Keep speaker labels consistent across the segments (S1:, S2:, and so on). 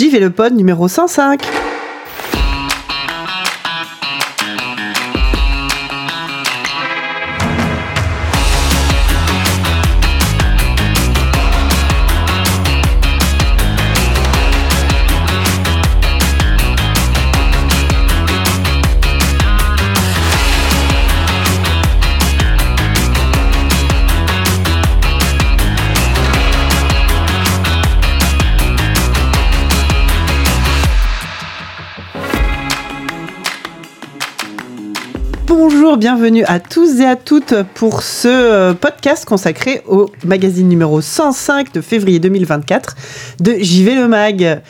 S1: J'y vais le pod numéro 105. Bienvenue à tous et à toutes pour ce euh, podcast consacré au magazine numéro 105 de février 2024 de JV Le Mag.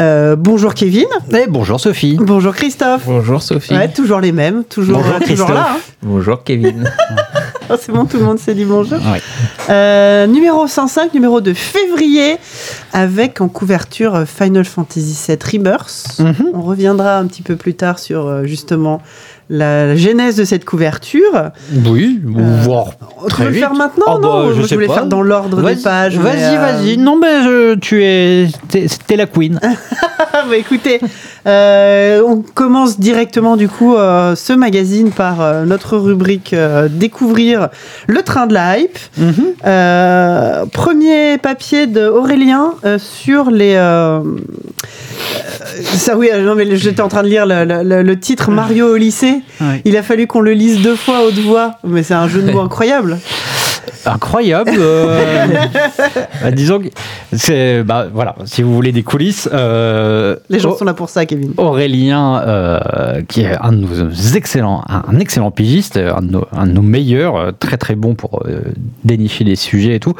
S1: Euh, bonjour Kevin.
S2: Et bonjour Sophie.
S1: Bonjour Christophe.
S3: Bonjour Sophie.
S1: Ouais, toujours les mêmes, toujours,
S2: Bonjour
S1: toujours
S2: Christophe.
S1: là. hein.
S3: Bonjour Kevin.
S1: Oh, c'est bon, tout le monde s'est dit bonjour. Euh, numéro 105, numéro de février, avec en couverture euh, Final Fantasy VII Rebirth.
S2: Mhm.
S1: On reviendra un petit peu plus tard sur euh, justement la genèse de cette couverture.
S2: Oui, voire
S1: On
S2: très
S1: peut le
S2: vite.
S1: faire maintenant
S2: Ah
S1: non
S2: bah, je
S1: Moi,
S2: sais
S1: voulais
S2: pas.
S1: faire dans l'ordre des pages.
S2: Vas-y,
S1: euh,
S2: vas-y. Non, mais je- tu es, t'es la queen.
S1: Ah, bah, écoutez, euh, on commence directement du coup euh, ce magazine par euh, notre rubrique découvrir le train de la hype.
S2: Mhm.
S1: Premier papier de Aurélien euh, sur les. ça oui, non mais j'étais en train de lire le, le- le- le titre Mario au lycée. Il a fallu qu'on le lise deux fois haute voix, mais c'est un jeu de mots incroyable.
S2: Incroyable. euh, bah, disons que c'est, bah, voilà, si vous voulez des coulisses. euh,
S1: Les gens sont là pour ça, Kevin.
S2: Aurélien, euh, qui est un de nos excellents, un, excellent pigiste, un de nos, un de nos meilleurs, très très bon pour dénicher des sujets et tout.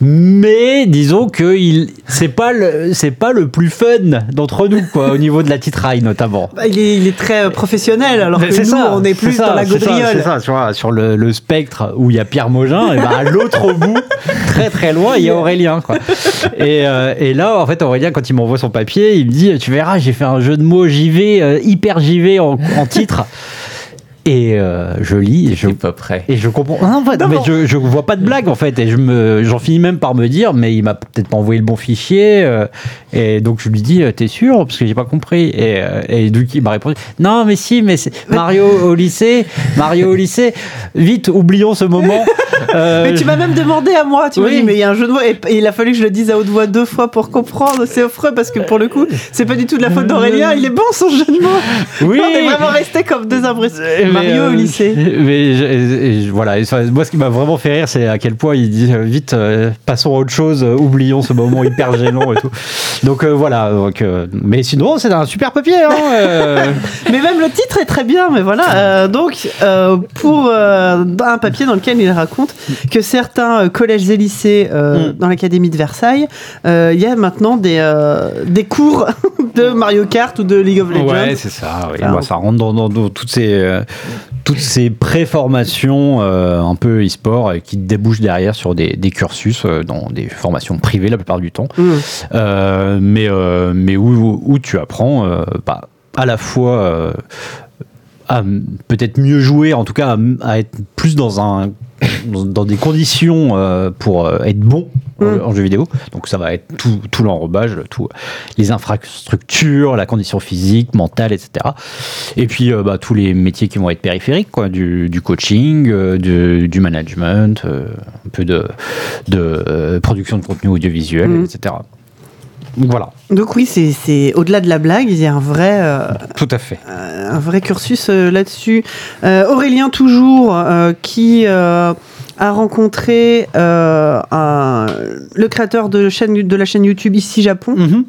S2: Mais disons que il, c'est pas le, c'est pas le plus fun d'entre nous, quoi, au niveau de la titraille notamment.
S1: Bah, il, est, il est très professionnel, alors que nous,
S2: ça,
S1: on est plus
S2: ça,
S1: dans la gaudriole.
S2: C'est ça, tu vois, sur le, le spectre où il y a Pierre Mogin, et ben à l'autre bout, très très loin, il y a Aurélien. Euh, et là, en fait, Aurélien, quand il m'envoie son papier, il me dit Tu verras, j'ai fait un jeu de mots JV, euh, hyper JV en, en titre. Et euh, je lis et je,
S3: Je suis pas prêt.
S2: et je comprends. Non, en fait,
S1: Non,
S2: mais
S1: non.
S2: je, je vois pas de blague en fait. Et je me, j'en finis même par me dire, mais il m'a peut-être pas envoyé le bon fichier. euh, et donc je lui dis, euh, t'es sûr? Parce que j'ai pas compris. Et, euh, et donc il m'a répondu, non, mais si, mais c'est Mario au lycée. Mario au lycée. Vite, oublions ce moment. Euh,
S1: Mais tu m'as même demandé à moi, tu m'as
S2: Oui.
S1: dit, mais il y a un jeu de mots, et, et il a fallu que je le dise à haute voix deux fois pour comprendre. C'est affreux parce que pour le coup, c'est pas du tout de la faute d'Aurélien, il est bon son jeu de mots.
S2: Oui.
S1: On est vraiment resté comme deux impressions. Mario
S2: euh,
S1: au lycée.
S2: Mais je- et- et je- voilà, et moi ce qui m'a vraiment fait rire, c'est à quel point il dit euh, vite, euh, passons à autre chose, oublions ce moment hyper gênant et tout. Donc voilà, donc, mais sinon c'est un super papier. Hein.
S1: Mais même le titre est très bien, mais voilà. donc, pour un papier dans lequel il raconte que certains collèges et lycées euh,
S2: Mm.
S1: dans l'Académie de Versailles, euh, il y a maintenant des, euh, des cours de Mario Kart ou de League of Legends.
S2: Ouais, c'est ça. oui.
S1: Enfin,
S2: Bah, ça rentre dans, dans- dans toutes ces, toutes ces pré-formations euh, un peu e-sport euh, qui débouchent derrière sur des, des cursus euh, dans des formations privées la plupart du temps.
S1: Mm.
S2: Euh, mais, mais où, où tu apprends bah, à la fois à peut-être mieux jouer, en tout cas à être plus dans un dans, des conditions euh, pour euh, être bon en-
S1: Mm.
S2: en jeu vidéo. Donc ça va être tout, tout l'enrobage, tout les infrastructures, la condition physique, mentale, etc. Et puis euh, bah, tous les métiers qui vont être périphériques, quoi, du, du coaching, euh, du, du management, euh, un peu de, de euh, production de contenu audiovisuel,
S1: Mm.
S2: etc. Donc voilà,
S1: Donc oui, c'est- au-delà de la blague, il y a un vrai, euh,
S2: tout à fait.
S1: un vrai cursus euh, là-dessus. Euh, Aurélien toujours, euh, qui euh, a rencontré euh, un- le créateur de, chaîne, de la chaîne YouTube Ici Japon,
S2: Mhm.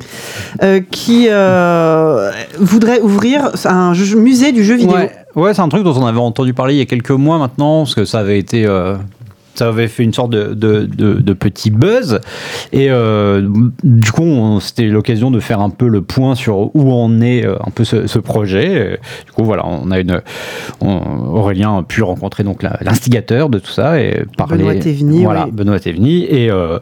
S1: euh, qui euh, voudrait ouvrir un jeu- musée du jeu vidéo.
S2: Ouais, ouais c'est un truc dont on avait entendu parler il y a quelques mois maintenant, parce que ça avait été. Ça avait fait une sorte de, de, de- de petit buzz. Et euh, du coup, c'était l'occasion de faire un peu le point sur où en est euh, un peu ce, ce projet. Et du coup, voilà, on a une. on- Aurélien a pu rencontrer donc l'instigateur de tout ça et parler.
S1: Benoît
S2: Voilà,
S1: oui.
S2: Benoît Théveny. Et euh,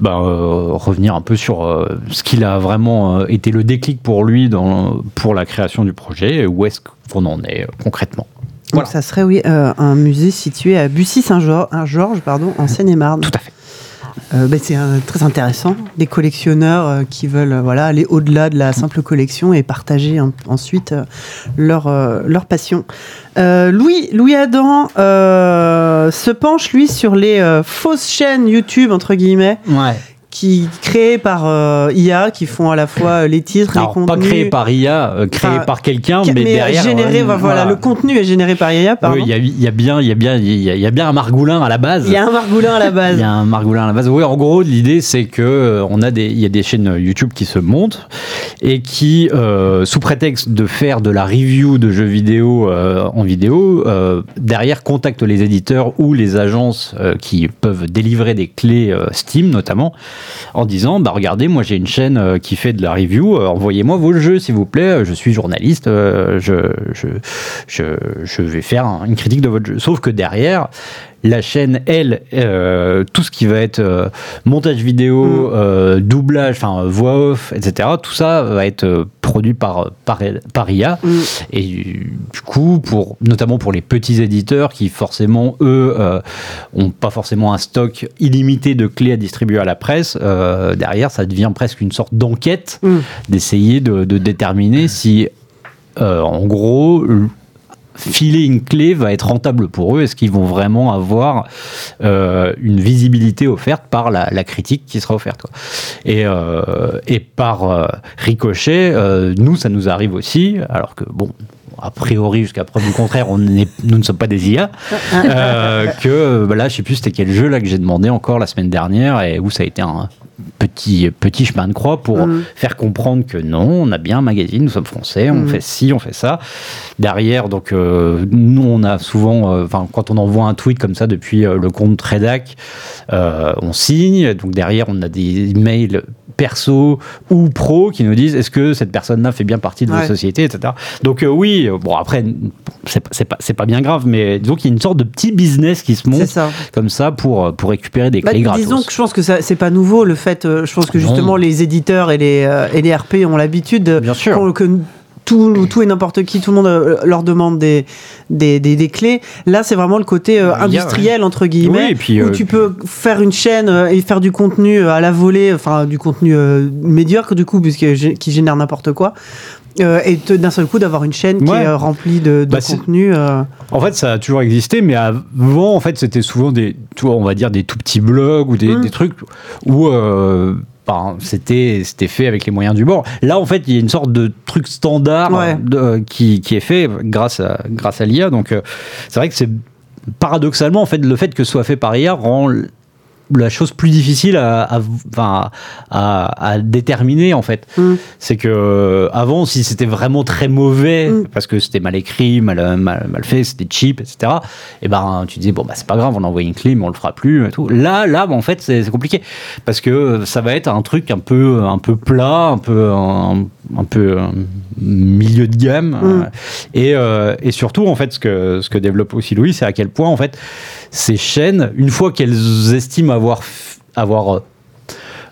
S2: ben, euh, revenir un peu sur ce qu'il a vraiment été le déclic pour lui dans, pour la création du projet. et Où est-ce qu'on en est euh,
S1: Donc ça serait oui euh, un musée situé à Bussy-Saint-Georges, pardon, en Seine-et-Marne.
S2: Tout à fait.
S1: Euh, ben, c'est euh, très intéressant. Des collectionneurs euh, qui veulent voilà, aller au-delà de la simple collection et partager en- ensuite leur, leur passion. Louis, Louis Adam se penche, lui, sur les fausses chaînes YouTube, entre guillemets,
S2: Ouais.
S1: Qui créées par euh, IA, qui font à la fois euh, les titres,
S2: Alors,
S1: les
S2: pas
S1: contenus.
S2: créé par IA, euh, créé
S1: Enfin,
S2: par quelqu'un,
S1: Qui-
S2: mais, derrière.
S1: généré,
S2: euh,
S1: voilà,
S2: voilà.
S1: le contenu est généré par IA, pardon.
S2: Oui, il y a, il y a bien, il y a bien, il y a, il y a bien un margoulin à la base.
S1: Il y a un margoulin à la
S2: Il
S1: base.
S2: y a un margoulin à la base. Oui, en gros, l'idée c'est que on a des, il y a des chaînes YouTube qui se montent et qui, sous prétexte de faire de la review de jeux vidéo en vidéo, derrière contactent les éditeurs ou les agences qui peuvent délivrer des clés Steam notamment, en disant, bah regardez, moi j'ai une chaîne euh, qui fait de la review, euh, envoyez-moi vos jeux s'il vous plaît, euh, je suis journaliste, je, je, je, je vais faire un- une critique de votre jeu. Sauf que derrière, la chaîne, elle, euh, tout ce qui va être euh, montage vidéo,
S1: Mm.
S2: euh, doublage, enfin voix off, etc., tout ça va être produit par, par, par IA.
S1: Mm.
S2: Et du coup, pour, notamment pour les petits éditeurs qui, forcément, eux, euh, ont pas forcément un stock illimité de clés à distribuer à la presse, derrière, ça devient presque une sorte d'enquête
S1: Mm.
S2: d'essayer de, de déterminer si, en gros, filer une clé va être rentable pour eux? Est-ce qu'ils vont vraiment avoir euh, une visibilité offerte par la, critique qui sera offerte. Et, euh, et par euh, ricochet, nous, ça nous arrive aussi, alors que, bon, a priori, jusqu'à preuve du contraire, on nous ne sommes pas des IA, que bah là, je sais plus c'était quel jeu là que j'ai demandé encore la semaine dernière et où ça a été un petit, petit chemin de croix pour
S1: Mhm.
S2: faire comprendre que non, on a bien un magazine, nous sommes français, on
S1: Mhm.
S2: fait ci, on fait ça. Derrière, donc, euh, nous, on a souvent, euh, quand on envoie un tweet comme ça depuis euh, le compte Redac, on signe. Donc, derrière, on a des mails perso ou pro qui nous disent est-ce que cette personne-là fait bien partie de
S1: Ouais.
S2: votre société, etc. Donc, euh, oui, bon, après, c'est pas- c'est pas, c'est pas bien grave, mais disons qu'il y a une sorte de petit business qui se monte
S1: ça.
S2: comme ça pour, euh, pour récupérer des
S1: Bah,
S2: clés gratos.
S1: disons que je pense que c'est pas nouveau le fait. euh, je pense que
S2: Non.
S1: justement les éditeurs et les et les RP ont l'habitude de-
S2: Bien sûr.
S1: que tout, tout et n'importe qui, tout le monde euh, leur demande des, des, des, des clés. Là, c'est vraiment le côté euh,
S2: a,
S1: industriel, entre guillemets,
S2: Oui, et puis,
S1: où
S2: euh,
S1: tu
S2: puis-
S1: peux faire une chaîne et faire du contenu à la volée, enfin du contenu médiocre du coup, puisque qui génère n'importe quoi. Euh, et d'un seul coup d'avoir une chaîne qui est euh, remplie de, de
S2: Bah,
S1: contenu. euh,
S2: En fait, ça a toujours existé, mais avant, en fait, c'était souvent des, tu vois, on va dire des tout petits blogs ou des,
S1: Mm.
S2: des trucs où ben, c'était c'était fait avec les moyens du bord. Là, en fait, il y a une sorte de truc standard
S1: Ouais.
S2: de- qui, qui est fait grâce à grâce à l'IA. Donc, euh, c'est vrai que c'est paradoxalement, en fait, le fait que ce soit fait par IA rend la chose plus difficile à, à, enfin, à, à déterminer en fait.
S1: Mm.
S2: C'est que avant, si c'était vraiment très mauvais,
S1: Mm.
S2: parce que c'était mal écrit, mal, mal, mal fait, c'était cheap, etc. Et ben, tu disais bon bah c'est pas grave, on a envoyé une mais on le fera plus. Et tout. Là, là, bah, en fait, c'est compliqué parce que ça va être un truc un peu, un peu plat, un peu, un, un peu euh, milieu de gamme.
S1: Mm.
S2: et, euh, et surtout, en fait, ce que, ce que développe aussi Louis, c'est à quel point, en fait, ces chaînes, une fois qu'elles estiment avoir, avoir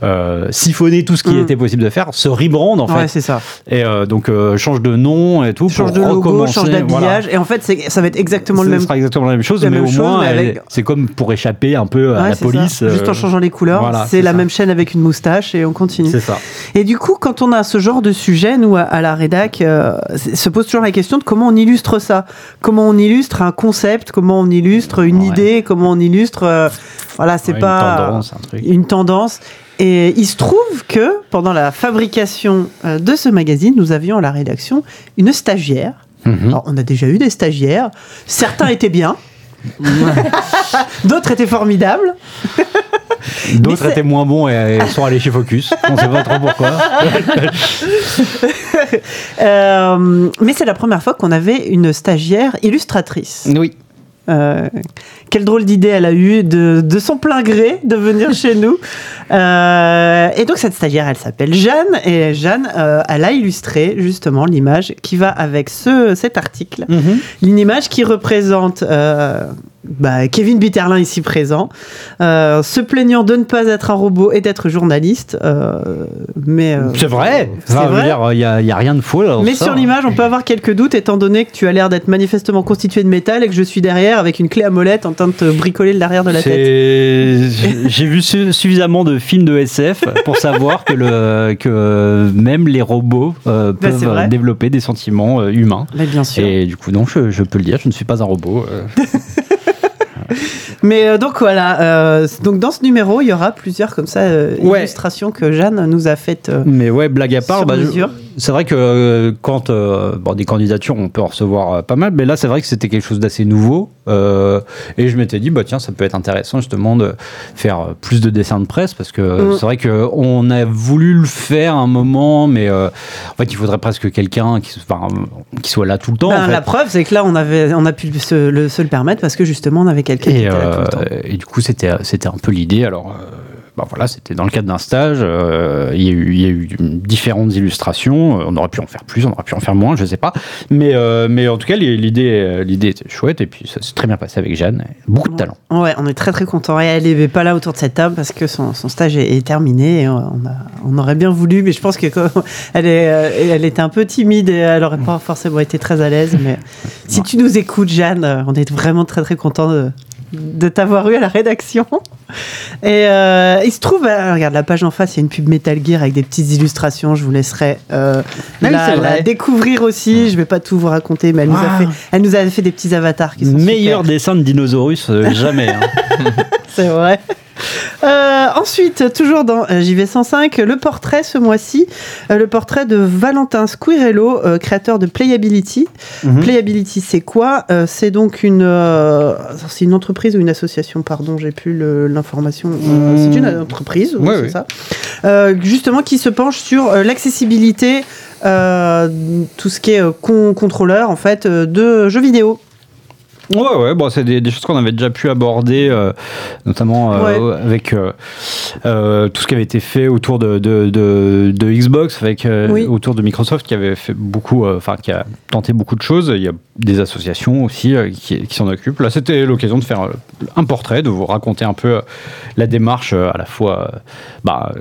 S2: euh, siphonné tout ce qui
S1: Mm.
S2: était possible de faire, se rebrandent, en
S1: ouais,
S2: fait.
S1: c'est ça.
S2: Et euh, donc, euh, change de nom et tout.
S1: Change
S2: pour
S1: de logo, change d'habillage,
S2: voilà.
S1: et en fait, ça va être exactement le
S2: Ce
S1: même
S2: sera exactement la même chose,
S1: la
S2: mais
S1: même
S2: au
S1: chose,
S2: moins,
S1: avec-
S2: c'est comme pour échapper un peu à
S1: Ouais,
S2: la police.
S1: Juste en changeant les couleurs,
S2: voilà,
S1: c'est la
S2: ça.
S1: même chaîne avec une moustache et on continue.
S2: C'est ça.
S1: Et du coup, quand on a ce genre de sujet, nous, à, la rédac, euh, se pose toujours la question de comment on illustre ça. Comment on illustre un concept, comment on illustre une
S2: Ouais.
S1: idée, comment on illustre... euh, voilà, c'est
S2: Ouais, une
S1: pas...
S2: tendance, un truc.
S1: Une tendance. Et il se trouve que pendant la fabrication euh, de ce magazine, nous avions à la rédaction une stagiaire.
S2: Mhm.
S1: Alors, on a déjà eu des stagiaires. Certains étaient bien. D'autres étaient formidables.
S2: D'autres étaient moins bons et, et sont allés chez Focus. On sait pas trop pourquoi.
S1: Euh, mais c'est la première fois qu'on avait une stagiaire illustratrice.
S2: Oui.
S1: Euh, quelle drôle d'idée elle a eue de, de son plein gré de venir chez nous. Euh, et donc cette stagiaire, elle s'appelle Jeanne. Et Jeanne, euh, elle a illustré justement l'image qui va avec ce, cet article. Une image qui représente euh, bah, Kevin Bitterlin ici présent, se plaignant de ne pas être un robot et d'être journaliste. mais
S2: C'est vrai. Il y a, a rien de faux là.
S1: mais
S2: ça.
S1: sur l'image, on peut avoir quelques doutes étant donné que tu as l'air d'être manifestement constitué de métal et que je suis derrière avec une clé à molette en, train de te bricoler le derrière de la tête.
S2: J'ai vu su- suffisamment de films de SF pour savoir que, le, que même les robots euh,
S1: Bah,
S2: peuvent développer des sentiments euh, humains.
S1: Mais bien sûr.
S2: Et du coup, non, je, je peux le dire, je ne suis pas un robot. euh.
S1: Mais euh, donc voilà, euh, donc dans ce numéro, il y aura plusieurs comme ça euh,
S2: Ouais.
S1: illustrations que Jeanne nous a faites.
S2: Mais ouais, blague à part,
S1: Sur
S2: bah, je-
S1: mesure.
S2: C'est vrai que euh, quand euh, bon, des candidatures, on peut en recevoir euh, pas mal, mais là, c'est vrai que c'était quelque chose d'assez nouveau. euh, et je m'étais dit, bah tiens, ça peut être intéressant justement de faire plus de dessins de presse, parce que
S1: Mm.
S2: c'est vrai qu'on a voulu le faire un moment, mais euh, en fait, il faudrait presque quelqu'un qui, enfin, qui soit là tout le temps.
S1: ben,
S2: en fait.
S1: La preuve, c'est que là, on, avait, on a pu se le, se le permettre parce que justement, on avait quelqu'un qui était là tout le temps.
S2: et du coup, c'était c'était un peu l'idée. Alors, bah voilà, c'était dans le cadre d'un stage. euh, Il y, a eu- il y a eu différentes illustrations. euh, On aurait pu en faire plus, on aurait pu en faire moins, je sais pas. Mais, euh, mais en tout cas, l'idée l'idée était chouette. Et puis, ça s'est très bien passé avec Jeanne. Beaucoup de talent.
S1: Ouais, on est très très content. Et elle n'est pas là autour de cette table parce que son, son stage est, est terminé. Et on, a- on aurait bien voulu, mais je pense que elle, est, elle était un peu timide et elle n'aurait pas forcément été très à l'aise. Mais si tu nous écoutes, Jeanne, on est vraiment très très content de, de t'avoir eu à la rédaction. Et euh, il se trouve, euh, regarde la page en face, il y a une pub Metal Gear avec des petites illustrations. Je vous laisserai euh,
S2: oui,
S1: la,
S2: c'est
S1: la
S2: vrai.
S1: découvrir aussi. Je vais pas tout vous raconter, mais elle, nous, a fait, elle nous a fait des petits avatars qui sont
S2: Meilleur
S1: super.
S2: dessin de dinosaurus jamais. hein.
S1: C'est vrai. Euh, ensuite, toujours dans euh, JV105, le portrait ce mois-ci, euh, le portrait de Valentin Squirello, euh, créateur de Playability.
S2: Mhm.
S1: Playability, c'est quoi? Euh, C'est donc une, euh, c'est une entreprise ou une association, pardon, j'ai plus l'information. C'est une entreprise, oui,
S2: Ouais,
S1: c'est
S2: oui.
S1: ça. Euh, justement, qui se penche sur l'accessibilité, euh, tout ce qui est con- contrôleur en fait de jeux vidéo.
S2: Ouais, ouais, bon, c'est des, des choses qu'on avait déjà pu aborder, euh, notamment euh, avec euh, tout ce qui avait été fait autour de, de, de, de Xbox, avec,
S1: Oui.
S2: autour de Microsoft, qui avait fait beaucoup, enfin, qui a tenté beaucoup de choses. Il y a des associations aussi qui, qui s'en occupent. Là, c'était l'occasion de faire un portrait, de vous raconter un peu la démarche à la fois, bah,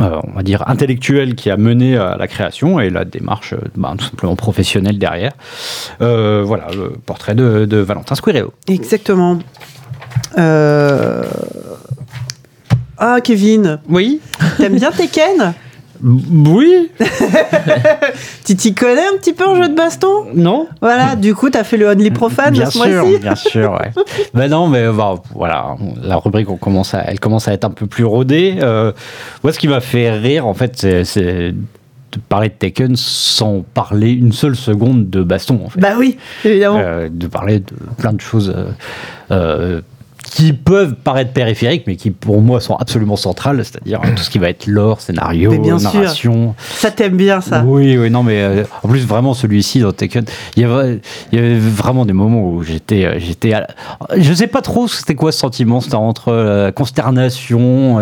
S2: euh, on va dire, intellectuelle qui a mené à la création et la démarche euh, bah, tout simplement professionnelle derrière. Euh, voilà, le portrait de, de Valentin Squirello.
S1: Exactement. Euh, Ah, Kevin,
S2: Oui
S1: t'aimes bien Tekken
S2: Oui
S1: Tu t'y connais un petit peu en jeu de baston?
S2: Non
S1: Voilà, du coup, t'as fait le Only Profane
S2: Bien
S1: ce
S2: sûr,
S1: mois-ci
S2: bien sûr, ouais. ben non, mais bah, voilà, la rubrique, on commence à, elle commence à être un peu plus rodée. Euh, moi, ce qui m'a fait rire, en fait, c'est- c'est de parler de Tekken sans parler une seule seconde de baston, en fait.
S1: Bah oui, évidemment.
S2: Euh, de parler de plein de choses euh, euh, qui peuvent paraître périphériques, mais qui pour moi sont absolument centrales, c'est-à-dire euh, tout ce qui va être lore, scénario,
S1: Mais bien sûr.
S2: narration.
S1: Ça t'aime bien, ça
S2: Oui, oui, non, mais euh, en plus vraiment celui-ci dans Tekken, il y avait, il y avait vraiment des moments où j'étais, euh, j'étais, la- je sais pas trop c'était quoi ce sentiment, c'était entre euh, consternation.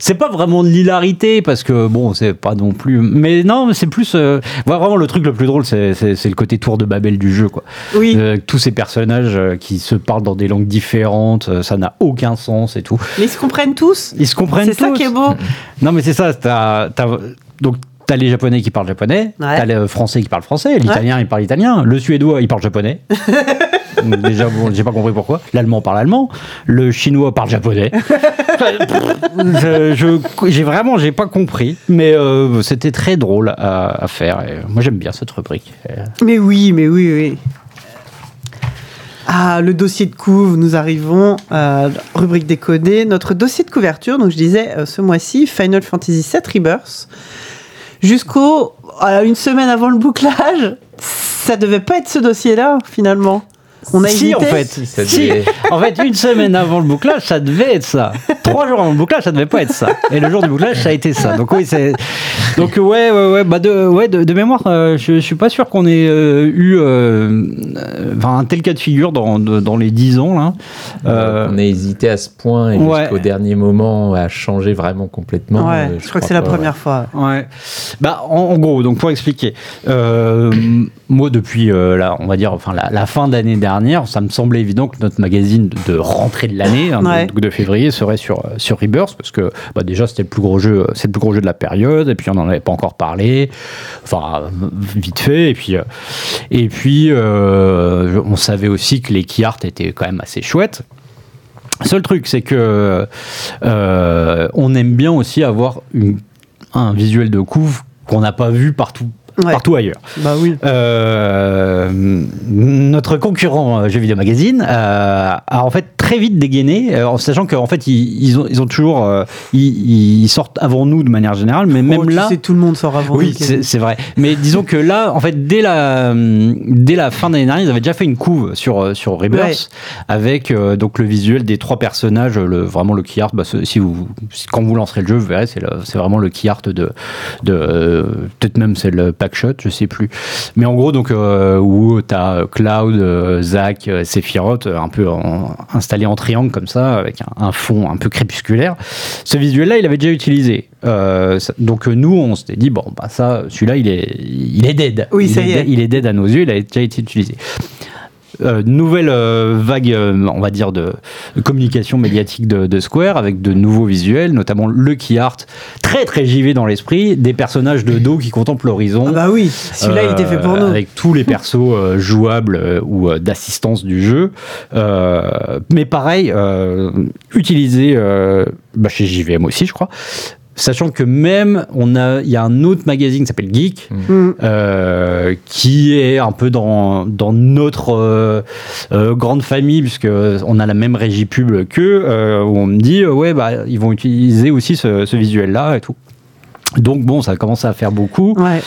S2: C'est pas vraiment de l'hilarité parce que bon, c'est pas non plus. Mais non, c'est plus. euh, vraiment, le truc le plus drôle, c'est, le côté tour de Babel du jeu, quoi.
S1: Oui,
S2: Euh, tous ces personnages euh, qui se parlent dans des langues différentes, ça n'a aucun sens et tout.
S1: mais ils se comprennent tous.
S2: Ils se comprennent
S1: C'est ça
S2: tous.
S1: qui est beau.
S2: Non, mais c'est ça. t'as- donc, t'as les Japonais qui parlent japonais,
S1: Ouais.
S2: t'as les Français qui parlent français, l'Italien il parle italien, le Suédois il parle japonais. Donc, déjà, bon, j'ai pas compris pourquoi. L'Allemand parle allemand, le Chinois parle japonais. je, j'ai vraiment, j'ai pas compris, mais euh, c'était très drôle à, à faire. Et moi, j'aime bien cette rubrique. Euh,
S1: Mais oui, mais oui, oui. Ah, le dossier de couve, nous arrivons, euh, rubrique décodée. Notre dossier de couverture, donc je disais euh, ce mois-ci, Final Fantasy VII Rebirth. Jusqu'au. à une semaine avant le bouclage, ça devait pas être ce dossier-là, finalement. On a
S2: si,
S1: hésité.
S2: en fait.
S3: Ça
S2: Si.
S3: devait-
S2: En fait, une semaine avant le bouclage, ça devait être ça. Trois jours avant le bouclage, ça devait pas être ça. Et le jour du bouclage, ça a été ça. Donc oui, c'est. Donc ouais, ouais, ouais. Bah de, ouais, de, de mémoire, euh, je, je suis pas sûr qu'on ait euh, eu euh, un tel cas de figure dans, de- dans les dix ans là. Euh,
S3: On a hésité à ce point et
S2: ouais.
S3: jusqu'au dernier moment à changer vraiment complètement.
S1: Ouais,
S3: euh,
S1: je, crois que c'est la première fois.
S2: Ouais. Bah, en, en gros, donc pour expliquer, euh, moi depuis euh, la, on va dire, enfin la, la fin d'année dernière, ça me semblait évident que notre magazine de, rentrée de l'année, hein,
S1: Ouais.
S2: de février, serait sur euh, sur Rebirth parce que bah, déjà c'était le plus gros jeu, c'est le plus gros jeu de la période, et puis on n'en avait pas encore parlé, enfin euh, vite fait, et puis euh, et puis euh, on savait aussi que les key art étaient quand même assez chouettes. Seul truc, c'est que euh, on aime bien aussi avoir une- un visuel de couve qu'on n'a pas vu partout,
S1: Ouais.
S2: partout ailleurs.
S1: Bah oui.
S2: Euh, notre concurrent euh, Jeux Vidéo Magazine euh, a en fait très vite dégainé, en sachant qu'en fait ils, ils ont, ils ont toujours, ils, ils sortent avant nous de manière générale, mais même
S1: Oh, tu
S2: là,
S1: sais, tout le monde sort avant.
S2: oui, c'est vrai. Mais disons que là, en fait, dès la, dès la fin d'année dernière, ils avaient déjà fait une couve sur, sur Rebirth
S1: Ouais.
S2: avec donc le visuel des trois personnages, le, vraiment le key art. Bah, si vous, quand vous lancerez le jeu, vous verrez, c'est vraiment le key art de, de peut-être même c'est le pack shot, je sais plus. Mais en gros, donc euh, où tu as Cloud, euh, Zach, euh, Sephiroth, euh, un peu en- installés en triangle comme ça, avec un, un fond un peu crépusculaire. Ce visuel-là, il avait déjà utilisé. Euh, ça- donc euh, nous, on s'était dit bon, bah ça, celui-là, il est, il est dead.
S1: Oui,
S2: il
S1: ça y est.
S2: dead- Il est dead à nos yeux. Il a déjà été utilisé. Euh, nouvelle euh, vague, euh, on va dire, de, de communication médiatique de, de Square avec de nouveaux visuels, notamment le key art, très très JV dans l'esprit, des personnages de dos qui contemplent l'horizon.
S1: Ah bah oui, celui-là il était fait pour nous.
S2: Avec tous les persos jouables ou d'assistance du jeu. Mais pareil, utilisé bah, chez JVM aussi, je crois. Sachant que même, on a, il y a un autre magazine qui s'appelle Geek,
S1: Mm.
S2: euh, qui est un peu dans, dans notre euh, euh, grande famille, puisque on a la même régie pub qu'eux, euh, où on me dit, euh, ouais, bah, ils vont utiliser aussi ce, ce visuel-là et tout. Donc bon, ça commence à faire beaucoup.
S1: Ouais.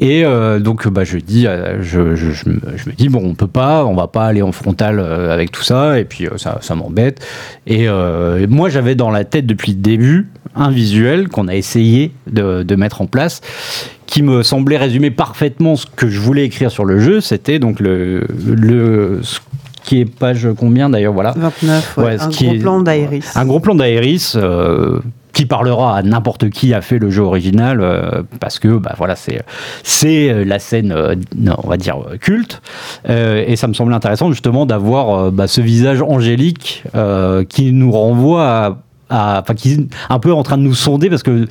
S2: Et euh, donc, bah, je dis, euh, je, je, je, me, dis, bon, on peut pas, on va pas aller en frontal euh, avec tout ça, et puis ça, ça m'embête. Et moi, j'avais dans la tête depuis le début un visuel qu'on a essayé de, de mettre en place, qui me semblait résumer parfaitement ce que je voulais écrire sur le jeu. C'était donc le, le ce qui est page combien d'ailleurs, voilà.
S1: 29, ouais.
S2: Ouais, ce
S1: un gros
S2: est-
S1: plan d'Aéris.
S2: Un gros plan d'Aéris parlera à n'importe qui a fait le jeu original euh, parce que bah voilà c'est c'est euh, la scène euh, on va dire culte. Et ça me semblait intéressant justement d'avoir bah, ce visage angélique qui nous renvoie à- enfin qui est un peu en train de nous sonder parce que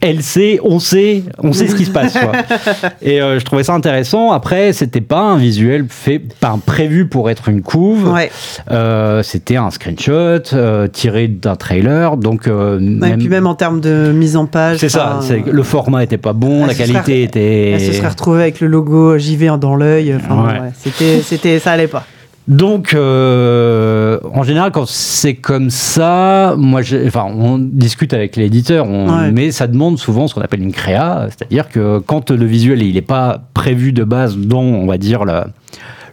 S2: elle sait, on sait, on sait ce qui se passe. quoi. Et euh, je trouvais ça intéressant. Après, c'était pas un visuel fait, pas prévu pour être une couve.
S1: Ouais.
S2: Euh, c'était un screenshot euh, tiré d'un trailer, donc
S1: Ouais,
S2: même-
S1: Et puis même en termes de mise en page.
S2: c'est ça. le format était pas bon,
S1: elle
S2: la qualité
S1: serait-
S2: était.
S1: Elle se serait retrouvée avec le logo JV dans l'œil. Enfin,
S2: Ouais.
S1: ouais, c'était, c'était, ça allait pas.
S2: Donc, euh, en général, quand c'est comme ça, moi, j'ai- enfin, on discute avec l'éditeur,
S1: Ouais.
S2: mais ça demande souvent ce qu'on appelle une créa, c'est-à-dire que quand le visuel il n'est pas prévu de base dans, on va dire la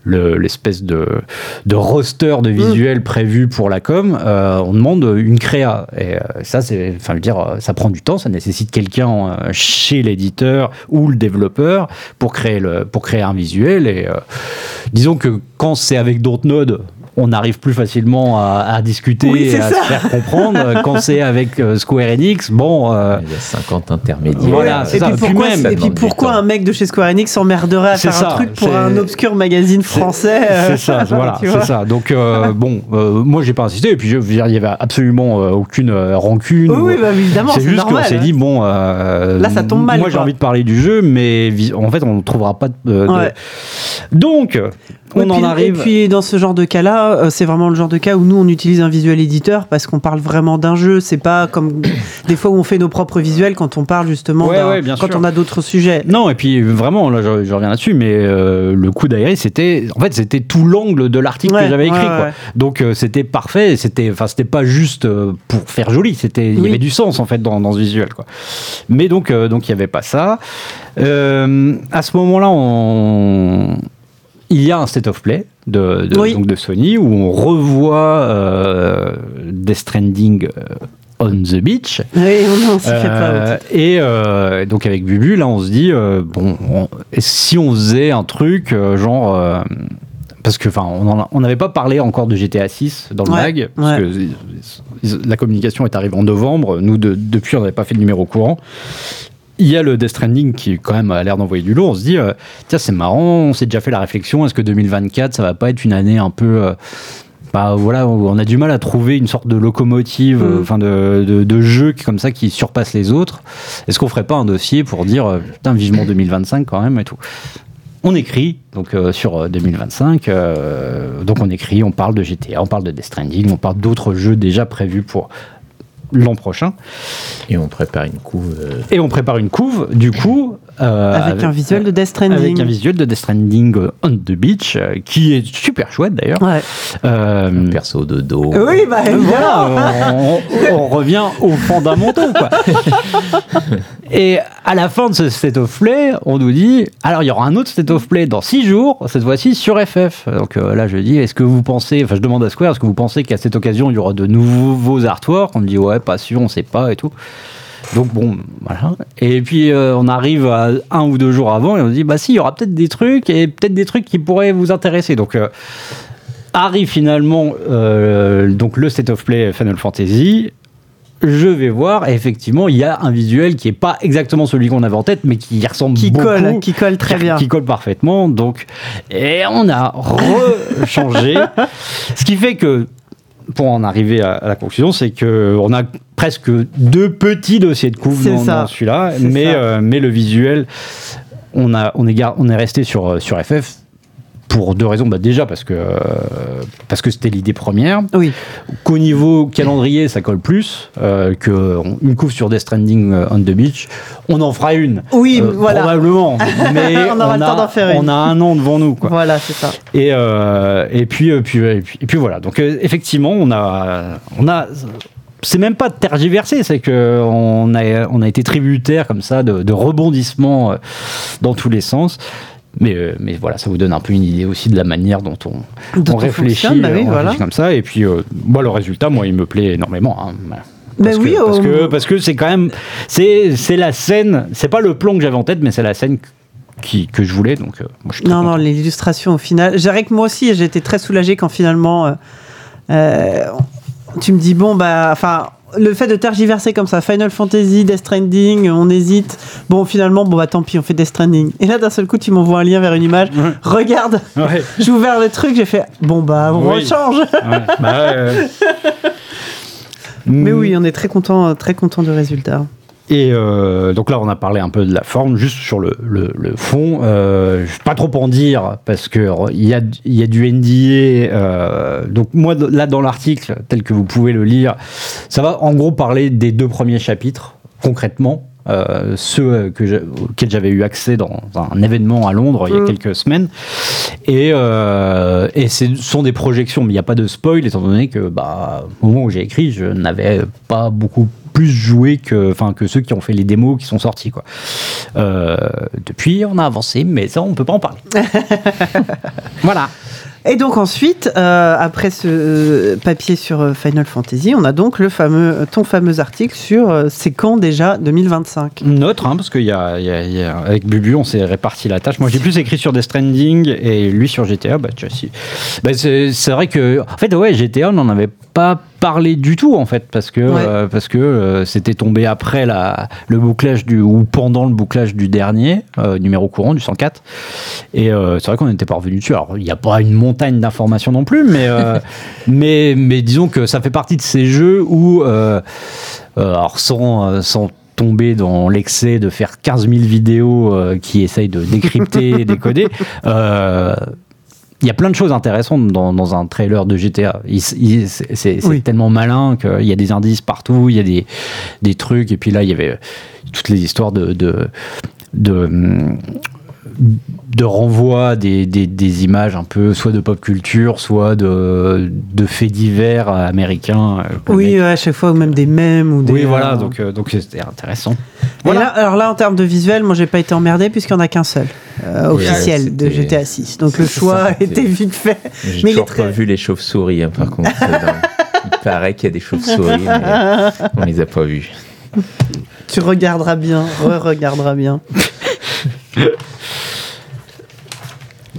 S2: le- l'espèce de, de roster de visuels prévu pour la com, euh, on demande une créa. Et euh, ça, c'est, enfin, je veux dire, euh, ça prend du temps, ça nécessite quelqu'un chez l'éditeur ou le développeur pour créer, le, pour créer un visuel. Et euh, disons que quand c'est avec d'autres nodes, on arrive plus facilement à, à discuter
S1: Oui,
S2: et à
S1: ça.
S2: se faire comprendre. Quand c'est avec euh, Square Enix, bon. euh,
S3: Il y a 50 intermédiaires.
S2: Voilà, c'est
S1: et
S2: ça.
S1: puis
S2: Puis
S1: pourquoi,
S2: même,
S1: et puis pourquoi un mec de chez Square Enix s'emmerderait à faire un
S2: ça,
S1: truc pour un obscur magazine français euh,
S2: C'est ça, voilà, c'est ça. Donc euh, bon, euh, moi j'ai pas insisté. Et puis je veux dire, il y avait absolument euh, aucune euh, rancune.
S1: Oui,
S2: ou-
S1: oui, bah, évidemment,
S2: c'est
S1: c'est
S2: juste qu'on s'est dit bon. euh,
S1: Là, ça tombe mal,
S2: Moi j'ai envie de parler du jeu, mais en fait on ne trouvera pas de. de-
S1: Ouais.
S2: Donc on en
S1: puis-
S2: arrive.
S1: Et puis dans ce genre de cas-là, euh, c'est vraiment le genre de cas où nous on utilise un visuel éditeur parce qu'on parle vraiment d'un jeu. C'est pas comme des fois où on fait nos propres visuels quand on parle justement
S2: Ouais, ouais, bien
S1: quand
S2: sûr.
S1: on a d'autres sujets.
S2: Non, et puis vraiment, là je, je reviens là-dessus, mais euh, le coup d'Aéris, c'était en fait c'était tout l'angle de l'article
S1: Ouais,
S2: que j'avais écrit. quoi. Donc euh, c'était parfait, c'était enfin c'était pas juste pour faire joli, c'était il y avait du sens en fait dans, dans ce visuel quoi. Mais donc donc il y avait pas ça. À ce moment-là, on il y a un state of play de, de-
S1: Oui.
S2: donc de Sony où on revoit euh, Death Stranding euh, on the beach.
S1: Oui, non, s'y fait pas.
S2: Euh, et euh, donc avec Bubu, là, on se dit euh, bon, on- si on faisait un truc genre. parce que, enfin, on on n'avait pas parlé encore de GTA 6 dans le
S1: Ouais,
S2: mag, parce
S1: ouais.
S2: que la communication est arrivée en novembre. Nous, de- depuis, on n'avait pas fait de numéro courant. Il y a le Death Stranding qui quand même a l'air d'envoyer du lourd. On se dit, euh, tiens, c'est marrant, on s'est déjà fait la réflexion, est-ce que 2024, ça va pas être une année un peu... euh, bah voilà, on a du mal à trouver une sorte de locomotive,
S1: Mm.
S2: euh, enfin de, de, de jeu qui, comme ça qui surpasse les autres. Est-ce qu'on ferait pas un dossier pour dire putain vivement 2025 quand même et tout On écrit donc euh, sur euh, 2025, euh, donc on écrit, on parle de GTA, on parle de Death Stranding, on parle d'autres jeux déjà prévus pour l'an prochain
S3: Et on prépare une couve. euh,
S2: et on prépare une couve du coup euh,
S1: Avec un visuel de Death Stranding.
S2: avec un visuel de Death Stranding on the beach euh, qui est super chouette d'ailleurs.
S1: Ouais.
S2: Euh,
S3: perso de dos.
S1: Oui, bah
S2: voilà, on, on- on revient aux fondamentaux. Quoi. Et à la fin de ce State of Play, on nous dit alors il y aura un autre State of Play dans 6 jours, cette fois-ci sur FF. Donc euh, là je dis est-ce que vous pensez, enfin je demande à Square, est-ce que vous pensez qu'à cette occasion il y aura de nouveaux artworks? On me dit ouais, pas sûr, on sait pas et tout. Donc bon, voilà. Et puis euh, on arrive à un ou deux jours avant et on se dit bah si, il y aura peut-être des trucs et peut-être des trucs qui pourraient vous intéresser. Donc euh, arrive finalement euh, donc le State of Play Final Fantasy. Je vais voir, et effectivement, il y a un visuel qui est pas exactement celui qu'on avait en tête, mais qui y ressemble
S1: Qui
S2: beaucoup.
S1: colle, qui colle très bien.
S2: Qui colle parfaitement. Donc, et on a rechangé. ce qui fait que, pour en arriver à, à la conclusion, c'est que on a presque deux petits dossiers de couve dans, celui-là, mais, euh, mais le visuel, on, a, on, est, gar- on est resté sur, euh, sur FF pour deux raisons. Bah, déjà parce que, euh, parce que c'était l'idée première,
S1: Oui.
S2: qu'au niveau calendrier, ça colle plus, euh, qu'une couve sur Death Stranding euh, on the Beach, on en fera une.
S1: Oui,
S2: Euh,
S1: voilà.
S2: Probablement. Mais
S1: On aura le temps
S2: a,
S1: d'en faire une.
S2: on a un an devant nous. Quoi.
S1: Voilà, c'est ça.
S2: Et, et, puis, puis, et, puis, et puis voilà. Donc effectivement, on a, on a c'est même pas de tergiverser, c'est que on a, on a été tributaire comme ça de, de rebondissements dans tous les sens. Mais, euh, mais voilà, ça vous donne un peu une idée aussi de la manière dont on,
S1: Dont
S2: on
S1: on
S2: réfléchit,
S1: bah oui,
S2: on
S1: voilà.
S2: réfléchit comme ça. Et puis, euh, le résultat, moi, il me plaît énormément. hein.
S1: Ben
S2: Parce,
S1: oui,
S2: que, parce
S1: au-
S2: que parce que c'est quand même c'est la scène, c'est pas le plan que j'avais en tête, mais c'est la scène qui, que je voulais. Donc, euh, moi, je
S1: Non, non, l'illustration au final. Dirais que moi aussi, j'ai été très soulagé quand finalement euh, tu me dis, bon, bah, enfin, le fait de tergiverser comme ça, Final Fantasy, Death Stranding, on hésite. Bon, finalement, bon, bah tant pis, on fait Death Stranding. Et là, d'un seul coup, tu m'envoies un lien vers une image.
S2: Ouais.
S1: Regarde,
S2: Ouais.
S1: j'ai ouvert le truc, j'ai fait, bon, bah, on
S2: Oui.
S1: rechange.
S2: Ouais, bah.
S1: Mais oui, on est très content, très content du résultat.
S2: Et euh, donc là, on a parlé un peu de la forme, juste sur le, le, le fond. Euh, pas trop en dire parce que il y a, y a du NDA. euh, donc moi, là, dans l'article tel que vous pouvez le lire, ça va en gros parler des deux premiers chapitres concrètement. Euh, ceux que j'ai- auxquels j'avais eu accès dans un événement à Londres il y a
S1: Mm.
S2: quelques semaines et, euh, et ce sont des projections mais il n'y a pas de spoil étant donné que bah, au moment où j'ai écrit je n'avais pas beaucoup plus joué que, enfin, que ceux qui ont fait les démos qui sont sortis. Quoi. Euh, depuis, on a avancé, mais ça, on ne peut pas en parler. voilà.
S1: Et donc ensuite, euh, après ce euh, papier sur euh, Final Fantasy, on a donc le fameux, ton fameux article sur c'est quand déjà 2025.
S2: Notre, hein, parce qu'il y avec Bubu, on s'est réparti la tâche. Moi, j'ai plus écrit sur Death Stranding et lui sur GTA. Bah, si. Bah, c'est, c'est vrai que, en fait, ouais, GTA, on n'en avait pas parlé du tout, en fait, parce que,
S1: Ouais.
S2: euh, parce que euh, c'était tombé après la, le bouclage du, ou pendant le bouclage du dernier, euh, numéro courant, du 104. Et c'est vrai qu'on n'était pas revenu dessus. Alors, il n'y a pas une montagne d'informations non plus, mais, mais, mais disons que ça fait partie de ces jeux où, alors sans, sans tomber dans l'excès de faire 15 000 vidéos qui essayent de décrypter et décoder, euh, il y a plein de choses intéressantes dans, dans un trailer de GTA. C'est
S1: Oui.
S2: tellement malin qu'il y a des indices partout, il y a des, des trucs, et puis là, il y avait toutes les histoires de, de, de, hum, de renvoi des, des, des images un peu soit de pop culture, soit de, de faits divers américains. euh,
S1: Oui, à chaque fois, ou même des mèmes. Ou des,
S2: oui, voilà,
S1: euh,
S2: donc euh, donc c'était intéressant. Voilà.
S1: là, alors là, en termes de visuel, moi, j'ai pas été emmerdé puisqu'il n'y en a qu'un seul euh,
S3: Oui,
S1: officiel de GTA 6. Donc le choix
S3: ça,
S1: était vite fait.
S3: J'ai toujours
S1: très-
S3: pas vu les chauves-souris, hein, par contre. Il paraît qu'il y a des chauves-souris, mais on les a pas vus.
S1: Tu regarderas bien, re-regarderas bien.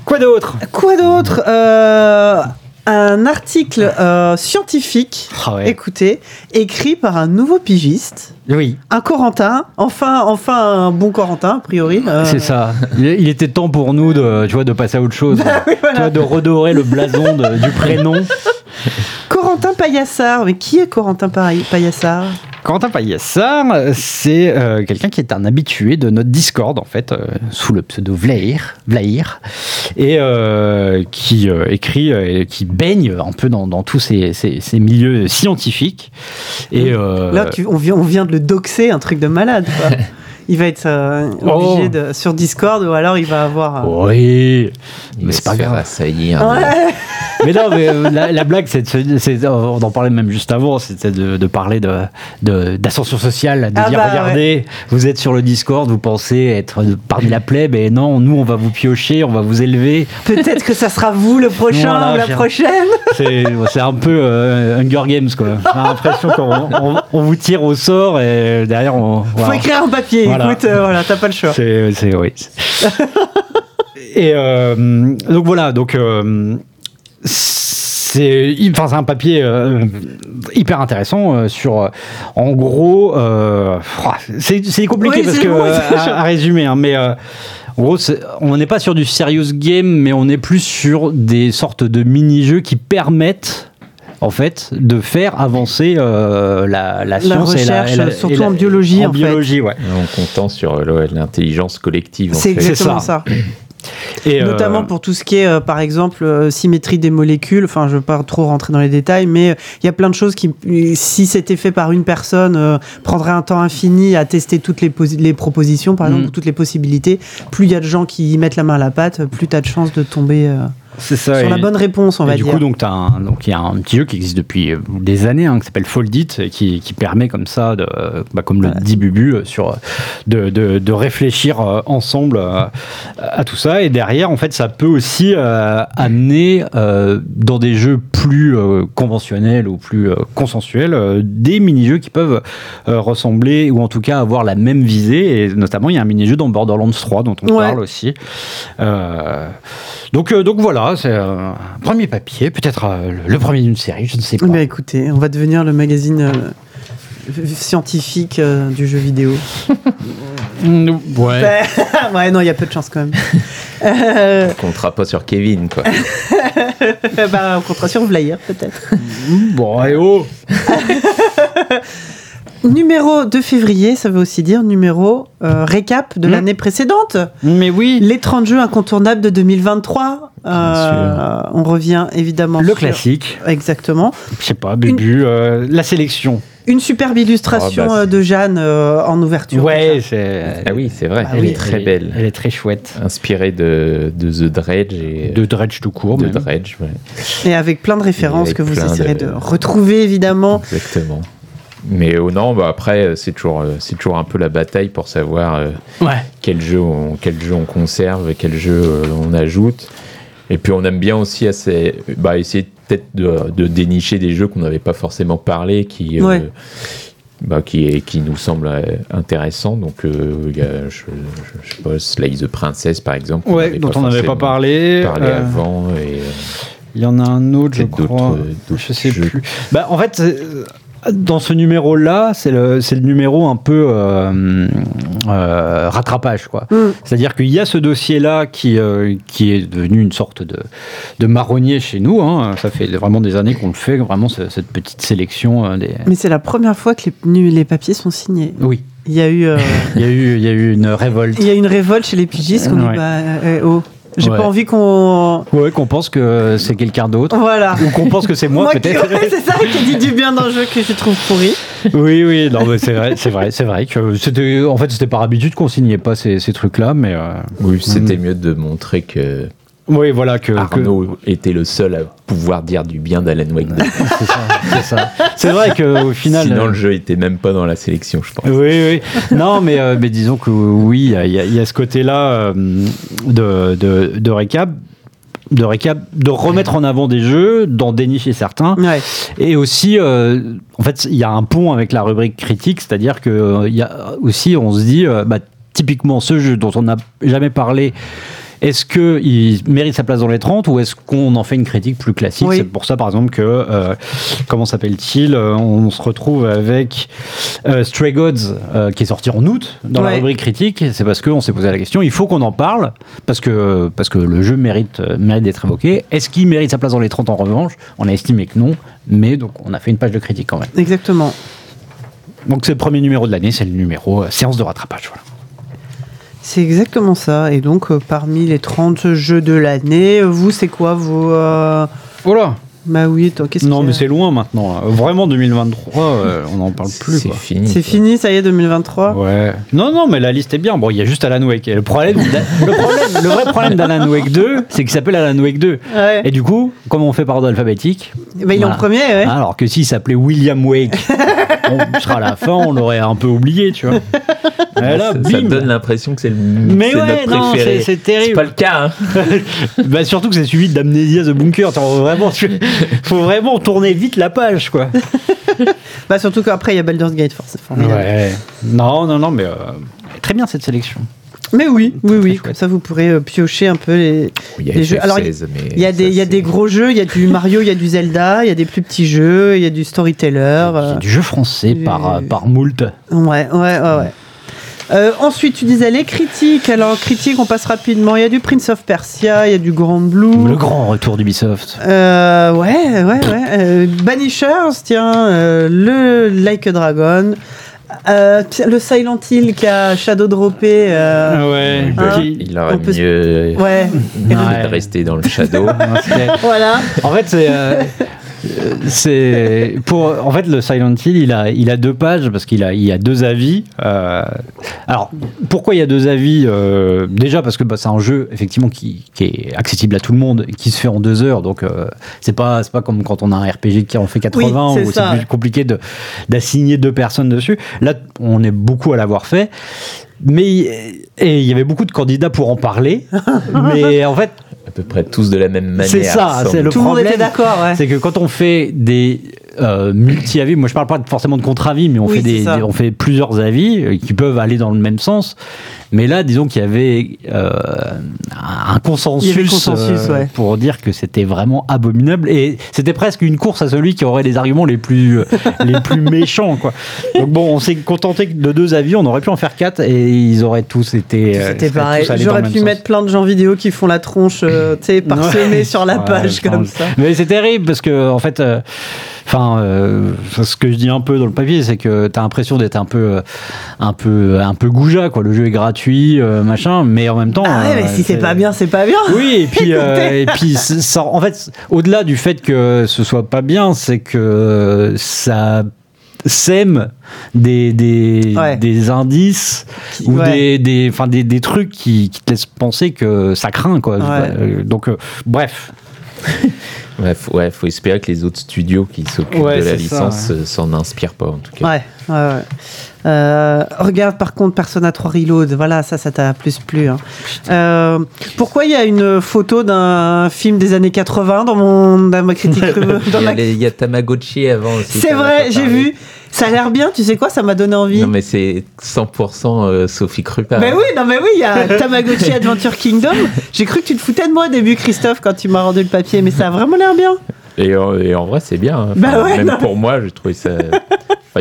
S2: Quoi d'autre?
S1: Quoi d'autre Euh, un article euh, scientifique,
S2: Ah ouais.
S1: écoutez, écrit par un nouveau pigiste,
S2: Oui,
S1: un Corentin, enfin, enfin un bon Corentin, a priori. euh,
S2: c'est ça. Il, il était temps pour nous de, tu vois, de passer à autre chose.
S1: Bah oui, voilà.
S2: Tu vois, de redorer le blason de- du prénom.
S1: Corentin Paillassard. Mais qui est Corentin Paillassard
S2: Quentin Paillassard, c'est euh, quelqu'un qui est un habitué de notre Discord, en fait, euh, sous le pseudo Vlair, Vlair et euh, qui euh, écrit euh, et qui baigne un peu dans, dans tous ces, ces- ces milieux scientifiques. Et, euh,
S1: Là, tu- on, vient, on vient de le doxer, un truc de malade. quoi. Il va être euh, obligé
S2: Oh.
S1: de, sur Discord ou alors il va avoir. euh,
S2: Oui, mais c'est pas grave.
S3: assaillir.
S1: Ouais.
S2: Mais non, mais euh, la, la blague, c'est, on en parlait même juste avant, c'était de, de parler de, d'ascension sociale, de
S1: Ah
S2: dire
S1: bah,
S2: regardez, vous êtes sur le Discord, vous pensez être parmi la plèbe, et non, nous on va vous piocher, on va vous élever.
S1: Peut-être que ça sera vous le prochain
S2: Voilà,
S1: ou la prochaine.
S2: C'est, un peu euh, Hunger Games, quoi. J'ai l'impression qu'on on, on vous tire au sort et derrière on.
S1: Faut
S2: voilà.
S1: écrire un papier.
S2: Voilà.
S1: Écoute, euh, voilà, t'as pas le choix.
S2: C'est, c'est, oui. Et euh, donc voilà, donc euh, c'est, enfin, c'est un papier euh, hyper intéressant euh, sur, en gros, euh, c'est, c'est compliqué
S1: Oui,
S2: parce que
S1: bon,
S2: euh,
S1: c'est
S2: à, à résumer, hein, mais euh, en gros, on n'est pas sur du serious game, mais on est plus sur des sortes de mini-jeux qui permettent en fait, de faire avancer euh, la, la science et la,
S1: recherche,
S2: et la-
S1: surtout
S2: et la-
S1: en biologie,
S2: En
S1: en fait.
S2: biologie, ouais.
S3: En comptant sur euh, l'intelligence collective. en
S1: C'est exactement
S2: ça.
S1: ça.
S2: Et, euh,
S1: Notamment pour tout ce qui est, euh, par exemple, euh, symétrie des molécules. Enfin, je ne veux pas trop rentrer dans les détails, mais il y a plein de choses qui, si c'était fait par une personne, prendrait un temps infini à tester toutes les, posi- les propositions, par exemple,
S2: Mm.
S1: ou toutes les possibilités. Plus il y a de gens qui y mettent la main à la pâte, plus tu as de chances de tomber
S2: c'est ça.
S1: sur
S2: et-
S1: la bonne réponse, on va
S2: du
S1: dire.
S2: coup, donc, t'as un- donc il y a un petit jeu qui existe depuis euh, des années, hein, qui s'appelle Foldit, et qui, qui permet comme ça, de, bah, comme le dit Bubu, euh, sur de, de, de réfléchir euh, ensemble à tout ça. Et derrière, en fait, ça peut aussi euh, amener euh, dans des jeux plus euh, conventionnels ou plus consensuels des mini-jeux qui peuvent ressembler ou en tout cas avoir la même visée. Et notamment, il y a un mini-jeu dans Borderlands 3 dont on
S1: Ouais.
S2: parle aussi. Donc, donc voilà, c'est euh, un premier papier, peut-être euh, le- premier d'une série, je ne sais pas.
S1: Ben, écoutez, on va devenir le magazine euh, scientifique euh, du jeu vidéo.
S2: Ouais.
S1: Ouais, non, il y a peu de chance quand même. Euh,
S3: On comptera pas sur Kevin, quoi.
S1: bah, on comptera sur Vlair, peut-être.
S2: Bon, et oh
S1: Numéro de février, ça veut aussi dire numéro euh, récap de
S2: Hmm.
S1: l'année précédente.
S2: Mais oui,
S1: Les 30 jeux incontournables de 2023. Euh, on revient évidemment
S2: le
S1: sur-
S2: classique,
S1: Exactement.
S2: je sais pas, Bubu, euh, la sélection.
S1: Une superbe illustration
S3: Oh, bah,
S1: euh, de Jeanne euh, en ouverture.
S2: Ouais, c'est.
S3: Ah oui, c'est vrai.
S1: Ah
S3: elle
S1: oui.
S3: est très
S2: elle
S3: belle.
S2: Elle est très chouette.
S3: Inspirée de, de The Dredge et
S2: De Dredge tout court,
S3: de
S2: même.
S3: Dredge, ouais.
S1: Et avec plein de références
S3: avec
S1: que vous essaierez
S3: de-
S1: de... retrouver évidemment.
S3: Exactement. Mais euh, non, bah après, euh, c'est toujours, euh, c'est toujours un peu la bataille pour savoir euh,
S2: Ouais.
S3: quel jeu on, quel jeu on conserve, et quel jeu euh, on ajoute. Et puis on aime bien aussi assez, bah, essayer peut-être de, de dénicher des jeux qu'on n'avait pas forcément parlé, qui, euh, bah, qui, qui nous semblent intéressants. Donc il y a, je, je, je sais pas, Slay the Princess par exemple.
S2: Ouais, dont on n'avait pas parlé.
S3: parlé avant. Et,
S2: Il y en a un autre, je crois. Je sais
S3: jeux.
S2: plus. Bah, en fait, dans ce numéro-là, c'est le, c'est le numéro un peu euh, euh, rattrapage, quoi.
S1: Mm.
S2: C'est-à-dire qu'il y a ce dossier-là qui, euh, qui est devenu une sorte de, de marronnier chez nous. hein. Ça fait vraiment des années qu'on le fait, vraiment, ce- cette petite sélection des.
S1: Mais c'est la première fois que les, les papiers sont signés.
S2: Oui,
S1: Il y a eu,
S2: il y a eu, il y a eu une révolte.
S1: il y a une révolte chez les pigistes. dit, bah, euh, oh, j'ai
S2: Ouais.
S1: pas envie qu'on.
S2: Ouais, qu'on pense que c'est quelqu'un d'autre.
S1: Voilà.
S2: Ou qu'on pense que c'est moi, peut-être.
S1: ouais, c'est ça qui dit du bien d'un jeu que je trouve pourri.
S2: Oui, oui, non, mais c'est vrai, c'est vrai, c'est vrai que c'était, en fait, c'était par habitude qu'on signait pas ces, ces trucs-là, mais euh,
S3: oui, c'était mieux de montrer que
S2: oui, voilà que, que-
S3: Arnaud était le seul à pouvoir dire du bien d'Alan Wake 2.
S2: c'est ça, vrai que au final,
S3: Sinon,
S2: euh,
S3: le jeu était même pas dans la sélection, je pense.
S2: oui, oui, non, mais euh, mais disons que oui, il y a- y, ce côté-là euh, de, de, de récap. De récap, de remettre en avant des jeux, d'en dénicher certains,
S1: Ouais.
S2: Et aussi, euh, en fait, il y a un pont avec la rubrique critique, c'est-à-dire que euh, il y a aussi, on se dit, euh, bah, typiquement, ce jeu dont on n'a jamais parlé est-ce qu'il mérite sa place dans les 30 ou est-ce qu'on en fait une critique plus classique
S1: Oui.
S2: C'est pour ça, par exemple, que, euh, comment s'appelle-t-il euh, On se retrouve avec euh, Stray Gods, euh, qui est sorti en août, dans la rubrique critique. C'est parce qu'on s'est posé la question, il faut qu'on en parle, parce que, parce que le jeu mérite, mérite d'être évoqué. Est-ce qu'il mérite sa place dans les 30 en revanche? On a estimé que non, mais donc on a fait une page de critique quand même.
S1: Exactement.
S2: Donc c'est le premier numéro de l'année, c'est le numéro séance de rattrapage. Voilà.
S1: C'est exactement ça. Et donc, euh, parmi les 30 jeux de l'année, vous, c'est quoi vos. euh,
S2: Voilà
S1: Bah oui, attends, qu'est-ce
S2: Non,
S1: qu'il y a
S2: mais c'est loin maintenant. là. Vraiment 2023, euh, on n'en parle plus.
S3: C'est
S2: quoi.
S3: fini.
S1: C'est
S3: quoi.
S1: fini, ça y est, 2023
S2: Ouais. Non, non, mais la liste est bien. Bon, il y a juste Alan Wake. Et le problème, d'a- le problème, le vrai problème d'Alan Wake 2, c'est qu'il s'appelle Alan Wake 2.
S1: Ouais.
S2: Et du coup, comme on fait par ordre alphabétique,
S1: Bah, il est en
S2: voilà.
S1: premier, ouais.
S2: alors que s'il s'appelait William Wake, on sera à la fin, on l'aurait un peu oublié, tu vois. Là,
S3: ça, donne l'impression que c'est le
S2: Mais
S3: c'est
S2: ouais,
S3: notre
S2: non,
S3: préféré.
S2: c'est- c'est terrible.
S3: pas le cas. hein.
S2: Bah, surtout que c'est suivi d'Amnesia The Bunker. Vraiment, tu- faut vraiment tourner vite la page, quoi.
S1: Bah, surtout qu'après, il y a Baldur's Gate, forcément.
S2: Ouais. Non, non, non, mais euh, très bien cette sélection.
S1: Mais oui, oui, oui.
S2: chouette.
S1: Comme ça, vous pourrez euh, piocher un peu les.
S3: Il y a
S1: Les jeux- alors,
S3: FF16, mais
S1: Il y a des, il y a
S3: c'est-
S1: des gros jeux, il y a du Mario, il y a du Zelda, il y a des plus petits jeux, il y a du storyteller. euh,
S2: C'est du jeu français par, euh,
S1: du-
S2: par moult.
S1: Ouais, ouais, ouais, ouais. Euh, ensuite, tu disais les critiques. Alors, critiques, on passe rapidement. Il y a du Prince of Persia, il y a du Grand Blue.
S2: Le grand retour d'Ubisoft.
S1: Euh, ouais, ouais, ouais. Euh, Banishers, tiens, euh, le Like a Dragon. Euh, le Silent Hill qui a Shadow droppé. euh,
S2: ouais.
S3: Bah,
S1: Hein
S3: il aurait
S1: On peut
S3: mieux
S1: ouais,
S2: Ouais.
S3: de rester dans le shadow.
S1: voilà.
S2: En fait, c'est. euh, c'est pour en fait le Silent Hill il a il a deux pages parce qu'il a il y a deux avis Euh, alors pourquoi il y a deux avis Euh, déjà parce que bah, c'est un jeu effectivement qui, qui est accessible à tout le monde qui se fait en deux heures donc euh, c'est pas c'est pas comme quand on a un RPG qui en fait 80
S1: Oui, ça.
S2: c'est plus compliqué de d'assigner deux personnes dessus là on est beaucoup à l'avoir fait mais et il y avait beaucoup de candidats pour en parler mais en fait
S3: à peu près tous de la même manière.
S2: C'est ça, c'est le
S1: Tout le monde
S2: problème,
S1: était d'accord, ouais.
S2: c'est que quand on fait des euh, multi-avis, moi je parle pas forcément de contre-avis, mais on,
S1: Oui,
S2: fait des- on fait plusieurs avis euh, qui peuvent aller dans le même sens. Mais là, disons qu'il y avait euh, un consensus,
S1: avait
S2: euh,
S1: ouais.
S2: pour dire que c'était vraiment abominable. Et c'était presque une course à celui qui aurait les arguments les plus, euh, les plus méchants. Quoi. Donc bon, on s'est contenté de deux avis, on aurait pu en faire quatre et ils auraient tous été.
S1: C'était pareil. J'aurais pu mettre plein de gens vidéo qui font la tronche, euh, tu sais, parsemée
S2: Ouais.
S1: sur la page comme ça.
S2: Mais c'est terrible parce que en fait, enfin, euh, ce que je dis un peu dans le papier, c'est que t'as l'impression d'être un peu, un peu, un peu goujat quoi. Le jeu est gratuit, euh, machin, mais en même temps.
S1: Ah ouais, mais
S2: euh,
S1: si c'est pas bien, c'est pas bien.
S2: Oui, et puis, euh, et puis ça, en fait, au-delà du fait que ce soit pas bien, c'est que ça sème des, des,
S1: Ouais.
S2: des indices
S1: Qui-
S2: ou
S1: ouais.
S2: des, des, enfin, des, des trucs qui, qui te laissent penser que ça craint. Quoi.
S1: Ouais.
S2: Donc, euh, bref.
S3: Ouais, faut, ouais, faut espérer que les autres studios qui s'occupent
S2: Ouais,
S3: de la licence s'en inspirent pas en tout cas.
S1: Ouais, ouais, ouais. Euh, regarde par contre Persona 3 Reload, voilà, ça, ça t'a plus plu. hein. Euh, pourquoi il y a une photo d'un film des années 80 dans, mon, dans ma critique
S3: Il y, a les- il y a Tamagotchi avant aussi.
S1: C'est vrai, j'ai vu. Ça a l'air bien, tu sais quoi, ça m'a donné envie.
S3: Non mais c'est 100% euh, Sophie Krupa.
S1: Mais oui, non mais oui, il y a Tamagotchi Adventure Kingdom. J'ai cru que tu te foutais de moi au début, Christophe, quand tu m'as rendu le papier, mais ça a vraiment l'air bien.
S3: Et, en- et en vrai c'est bien. hein.
S1: Bah ouais,
S3: même
S1: non.
S3: pour moi j'ai trouvé ça...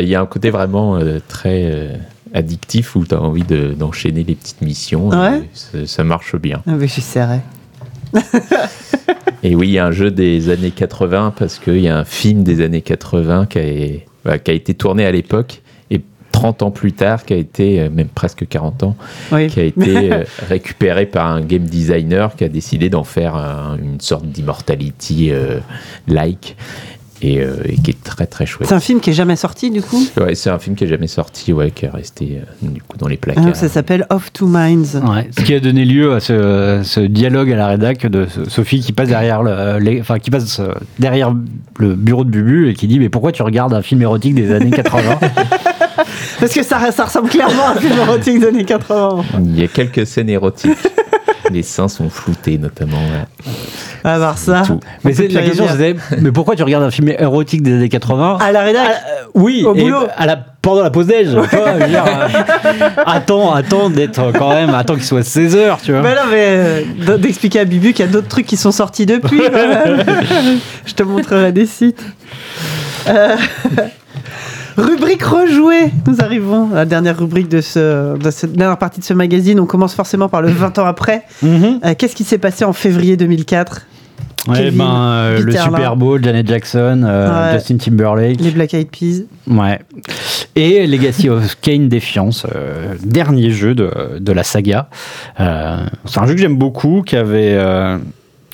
S3: Il y a un côté vraiment euh, très euh, addictif où tu as envie de- d'enchaîner les petites missions.
S1: Ouais.
S3: et ça, marche bien.
S1: Ah, mais j'essaierai.
S3: Et oui, il y a un jeu des années 80 parce qu'il y a un film des années 80 qui a, bah, qui a été tourné à l'époque 30 ans plus tard, qui a été, euh, même presque 40 ans,
S1: Oui.
S3: qui a été euh, récupéré par un game designer qui a décidé d'en faire un- une sorte d'immortality euh, like et, euh, et qui est très très chouette.
S1: C'est un film qui est jamais sorti du coup?
S3: Ouais, c'est un film qui est jamais sorti, ouais, qui est resté euh, du coup dans les
S1: Ah,
S3: placards.
S1: ça s'appelle Off Two Minds.
S2: Ouais, ce qui a donné lieu à ce, ce dialogue à la rédac de Sophie qui passe derrière le, les- enfin, qui passe euh, derrière le bureau de Bubu et qui dit mais pourquoi tu regardes un film érotique des années 80
S1: Parce que ça, ça ressemble clairement à un film érotique des années 80.
S3: Il y a quelques scènes érotiques. les seins sont floutés notamment. ouais.
S1: À voir ça.
S3: Tout.
S2: Mais c'est- la question c'était mais pourquoi tu regardes un film érotique des années 80
S1: À la rédac.
S2: Ah, euh, Oui,
S1: Au
S2: et
S1: boulot.
S2: à la, pendant la pause déj. tu vois, je veux dire, euh, attends, attends d'être quand même, attends qu'il soit 16 heures, tu vois.
S1: Mais non, mais euh, d'expliquer à Bibu qu'il y a d'autres trucs qui sont sortis depuis. Je te montrerai des sites. Euh, rubrique rejouée. Nous arrivons à la dernière rubrique de, ce, de cette dernière partie de ce magazine. On commence forcément par le 20 ans après.
S2: Mhm.
S1: Euh, Qu'est-ce qui s'est passé en février 2004
S2: Ouais,
S1: Kevin,
S2: ben, euh, le Super. Bowl, Janet Jackson, euh,
S1: Ouais.
S2: Justin Timberlake.
S1: Les Black Eyed Peas.
S2: Ouais. Et Legacy of Kane Défiance, euh, dernier jeu de, de la saga. C'est un jeu que j'aime beaucoup, qui avait.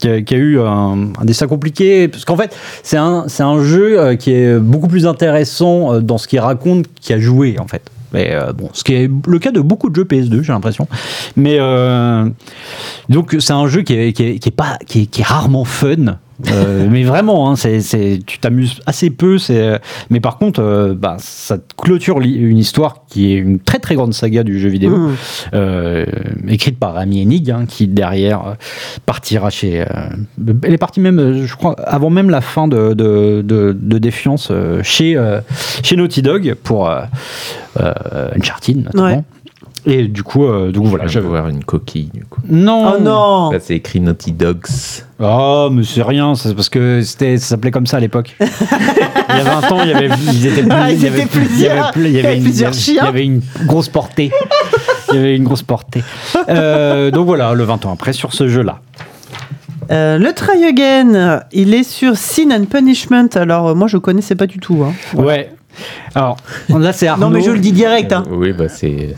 S2: Qui a, a eu un, dessin compliqué, parce qu'en fait, c'est un, c'est un jeu euh, qui est beaucoup plus intéressant euh, dans ce qu'il raconte a joué, en fait. Mais euh, bon, ce qui est le cas de beaucoup de jeux PS2, j'ai l'impression. Mais donc, c'est un jeu qui est, qui est, pas, qui est rarement fun. Euh, mais vraiment, hein, c'est, c'est, tu t'amuses assez peu. C'est, euh, mais par contre, euh, bah, ça clôture une histoire qui est une très très grande saga du jeu vidéo,
S1: Mmh.
S2: euh, écrite par Rami Enig, hein, qui derrière euh, partira chez. euh, elle est partie même, je crois, avant même la fin de, de, de, de Défiance chez, euh, chez Naughty Dog pour Uncharted notamment.
S1: Ouais.
S2: Et du coup, euh, donc voilà.
S3: Je
S2: j'avais-
S3: vais voir une coquille du coup.
S2: Non.
S1: Oh non
S3: c'est écrit Naughty Dogs.
S2: Oh, mais c'est rien, c'est parce que c'était, ça s'appelait comme ça à l'époque. il y avait un temps, il y avait, ils étaient plus,
S1: Ah, ils
S2: il y avait
S1: étaient
S2: plus- il y avait
S1: plusieurs.
S2: plus- il y avait
S1: avait
S2: une-
S1: plusieurs
S2: il y
S1: chiens.
S2: avait une grosse portée. Il y avait une grosse portée. Euh, donc voilà, le 20 ans après sur ce jeu-là.
S1: Euh, le Try Again, il est sur Sin and Punishment. Alors, euh, moi, je connaissais pas du tout. hein.
S2: Ouais. Alors là, c'est Arnaud.
S1: Non, mais je le dis direct. Hein.
S3: Euh, oui, bah, c'est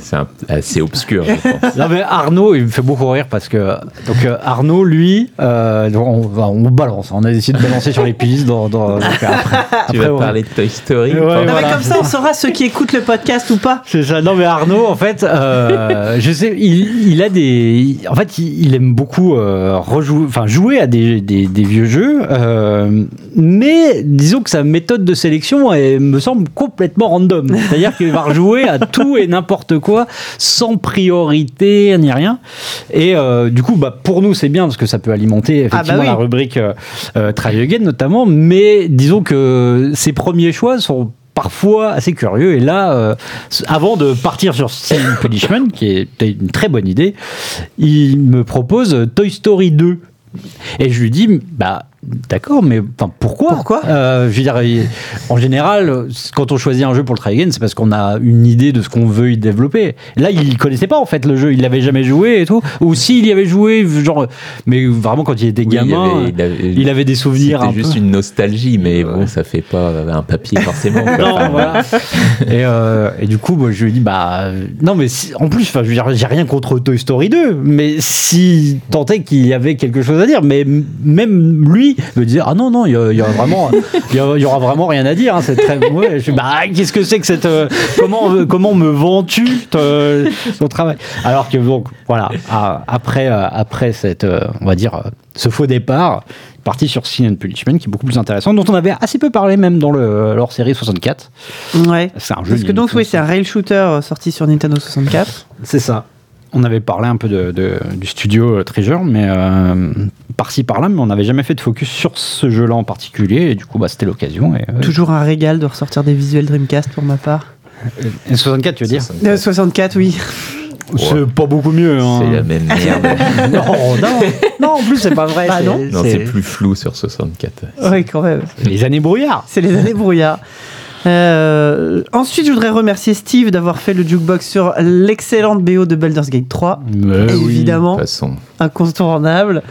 S3: assez obscur, je pense.
S2: Non, mais Arnaud, il me fait beaucoup rire parce que donc euh, Arnaud, lui, euh, on, va- on balance, on a décidé de balancer sur les pistes. Dans, dans- donc après,
S3: tu
S2: après,
S3: vas parler de Toy Story
S2: Ouais,
S1: Non, mais comme ça, on saura ceux qui écoutent le podcast ou pas.
S2: C'est ça. Non, mais Arnaud, en fait, euh, je sais, il, il a des. En fait, il, il aime beaucoup euh, rejouer, enfin jouer à des, des, des vieux jeux, euh, mais disons que sa méthode de sélection elle me semble complètement random. C'est-à-dire qu'il va rejouer à tout et n'importe quoi, sans priorité ni rien. Et euh, du coup, bah, pour nous, c'est bien parce que ça peut alimenter effectivement
S1: oui.
S2: la rubrique euh, euh, Try Again notamment. Mais disons que ses premiers choix sont parfois assez curieux. Et là, euh, avant de partir sur Sin Punishment, qui était une très bonne idée, il me propose Toy Story 2. Et je lui dis, bah d'accord, mais enfin, pourquoi
S1: Pourquoi?
S2: Euh, Je veux dire, en général, quand on choisit un jeu pour le try again, c'est parce qu'on a une idée de ce qu'on veut y développer. Là, il connaissait pas en fait le jeu, il l'avait jamais joué et tout. Ou s'il y avait joué, genre, mais vraiment quand il était
S3: Oui, il y
S2: gamin,
S3: avait- il avait-
S2: il avait des souvenirs un
S3: C'était juste
S2: peu.
S3: une nostalgie, mais bon, ça fait pas un papier forcément. quoi.
S2: Non, voilà. et, euh, et du coup, moi, je lui dit, bah, non, mais si- en plus, enfin, je veux dire, j'ai rien contre Toy Story 2, mais si tant est qu'il y avait quelque chose à dire, mais même lui me disait, ah non, non, il y, y aura vraiment, il y, aura vraiment rien à dire. hein, c'est très, ouais. Je dis, bah, qu'est-ce que c'est que cette, euh, comment, euh, comment me vends-tu ton, ton travail? Alors que donc, voilà, à- après, euh, après cette, euh, on va dire, euh, ce faux départ. Parti sur Sin and Punishment, qui est beaucoup plus intéressant, dont on avait assez peu parlé même dans le, leur série 64.
S1: Ouais.
S2: C'est un jeu.
S1: Parce que donc, oui, c'est un rail shooter euh, sorti sur Nintendo 64.
S2: C'est ça. On avait parlé un peu de, de- du studio euh, Treasure, mais euh, par-ci par-là, mais on n'avait jamais fait de focus sur ce jeu-là en particulier, et du coup, bah, c'était l'occasion. Et, euh,
S1: Toujours un régal de ressortir des visuels Dreamcast pour ma part.
S2: et 64, tu veux dire
S3: 64.
S1: Euh, 64, oui.
S2: C'est pas beaucoup mieux. hein.
S3: C'est la même merde.
S2: non, non, non, en plus, c'est pas vrai.
S1: Bah non,
S3: c'est plus flou sur 64.
S1: Oui, quand même.
S2: Les années brouillard.
S1: C'est les années brouillard. Euh, ensuite, je voudrais remercier Steve d'avoir fait le jukebox sur l'excellente BO de Baldur's Gate 3.
S2: Mais oui.
S3: De
S1: Évidemment,
S3: façon,
S1: incontournable.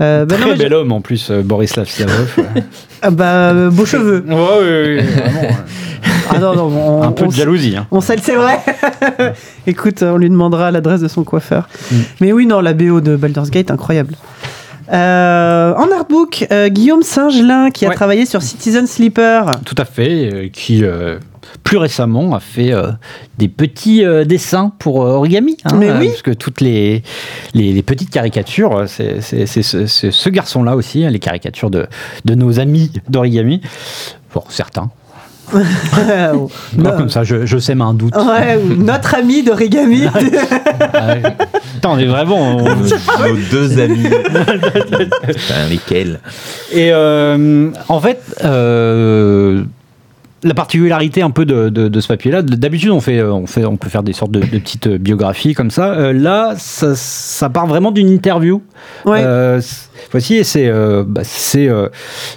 S1: Euh, bah
S2: Très bel
S1: je-
S2: homme en plus, euh, Borislav Siavov.
S1: Ah bah, euh, beaux cheveux.
S2: ouais, ouais, ouais, vraiment.
S1: Ah non, non, on,
S2: un peu
S1: on
S2: de jalousie. hein.
S1: On sait, c'est vrai. Écoute, on lui demandera l'adresse de son coiffeur.
S2: Mm.
S1: Mais oui, non, la BO de Baldur's Gate, incroyable. Euh, en artbook, euh, Guillaume Singelin qui a
S2: Ouais.
S1: travaillé sur Citizen Sleeper.
S2: Tout à fait, euh, qui euh, plus récemment a fait des petits dessins pour origami. hein,
S1: Mais oui.
S2: Parce que toutes les, les, les petites caricatures, c'est ce, garçon-là aussi, hein, les caricatures de, de nos amis d'origami. Pour certains. Moi, comme ça, je, je sème un doute.
S1: ouais, ou notre ami d'origami.
S2: Ouais. Putain, on est vraiment. on-
S3: nos, nos deux amis. Enfin, lesquels
S2: Et euh, en fait, euh, la particularité un peu de, de- de ce papier-là, d'habitude on fait, on fait, on peut faire des sortes de, de petites euh, biographies comme ça. Euh, là, ça, ça part vraiment d'une interview.
S1: Ouais.
S2: Euh, voici, et c'est euh, bah, c'est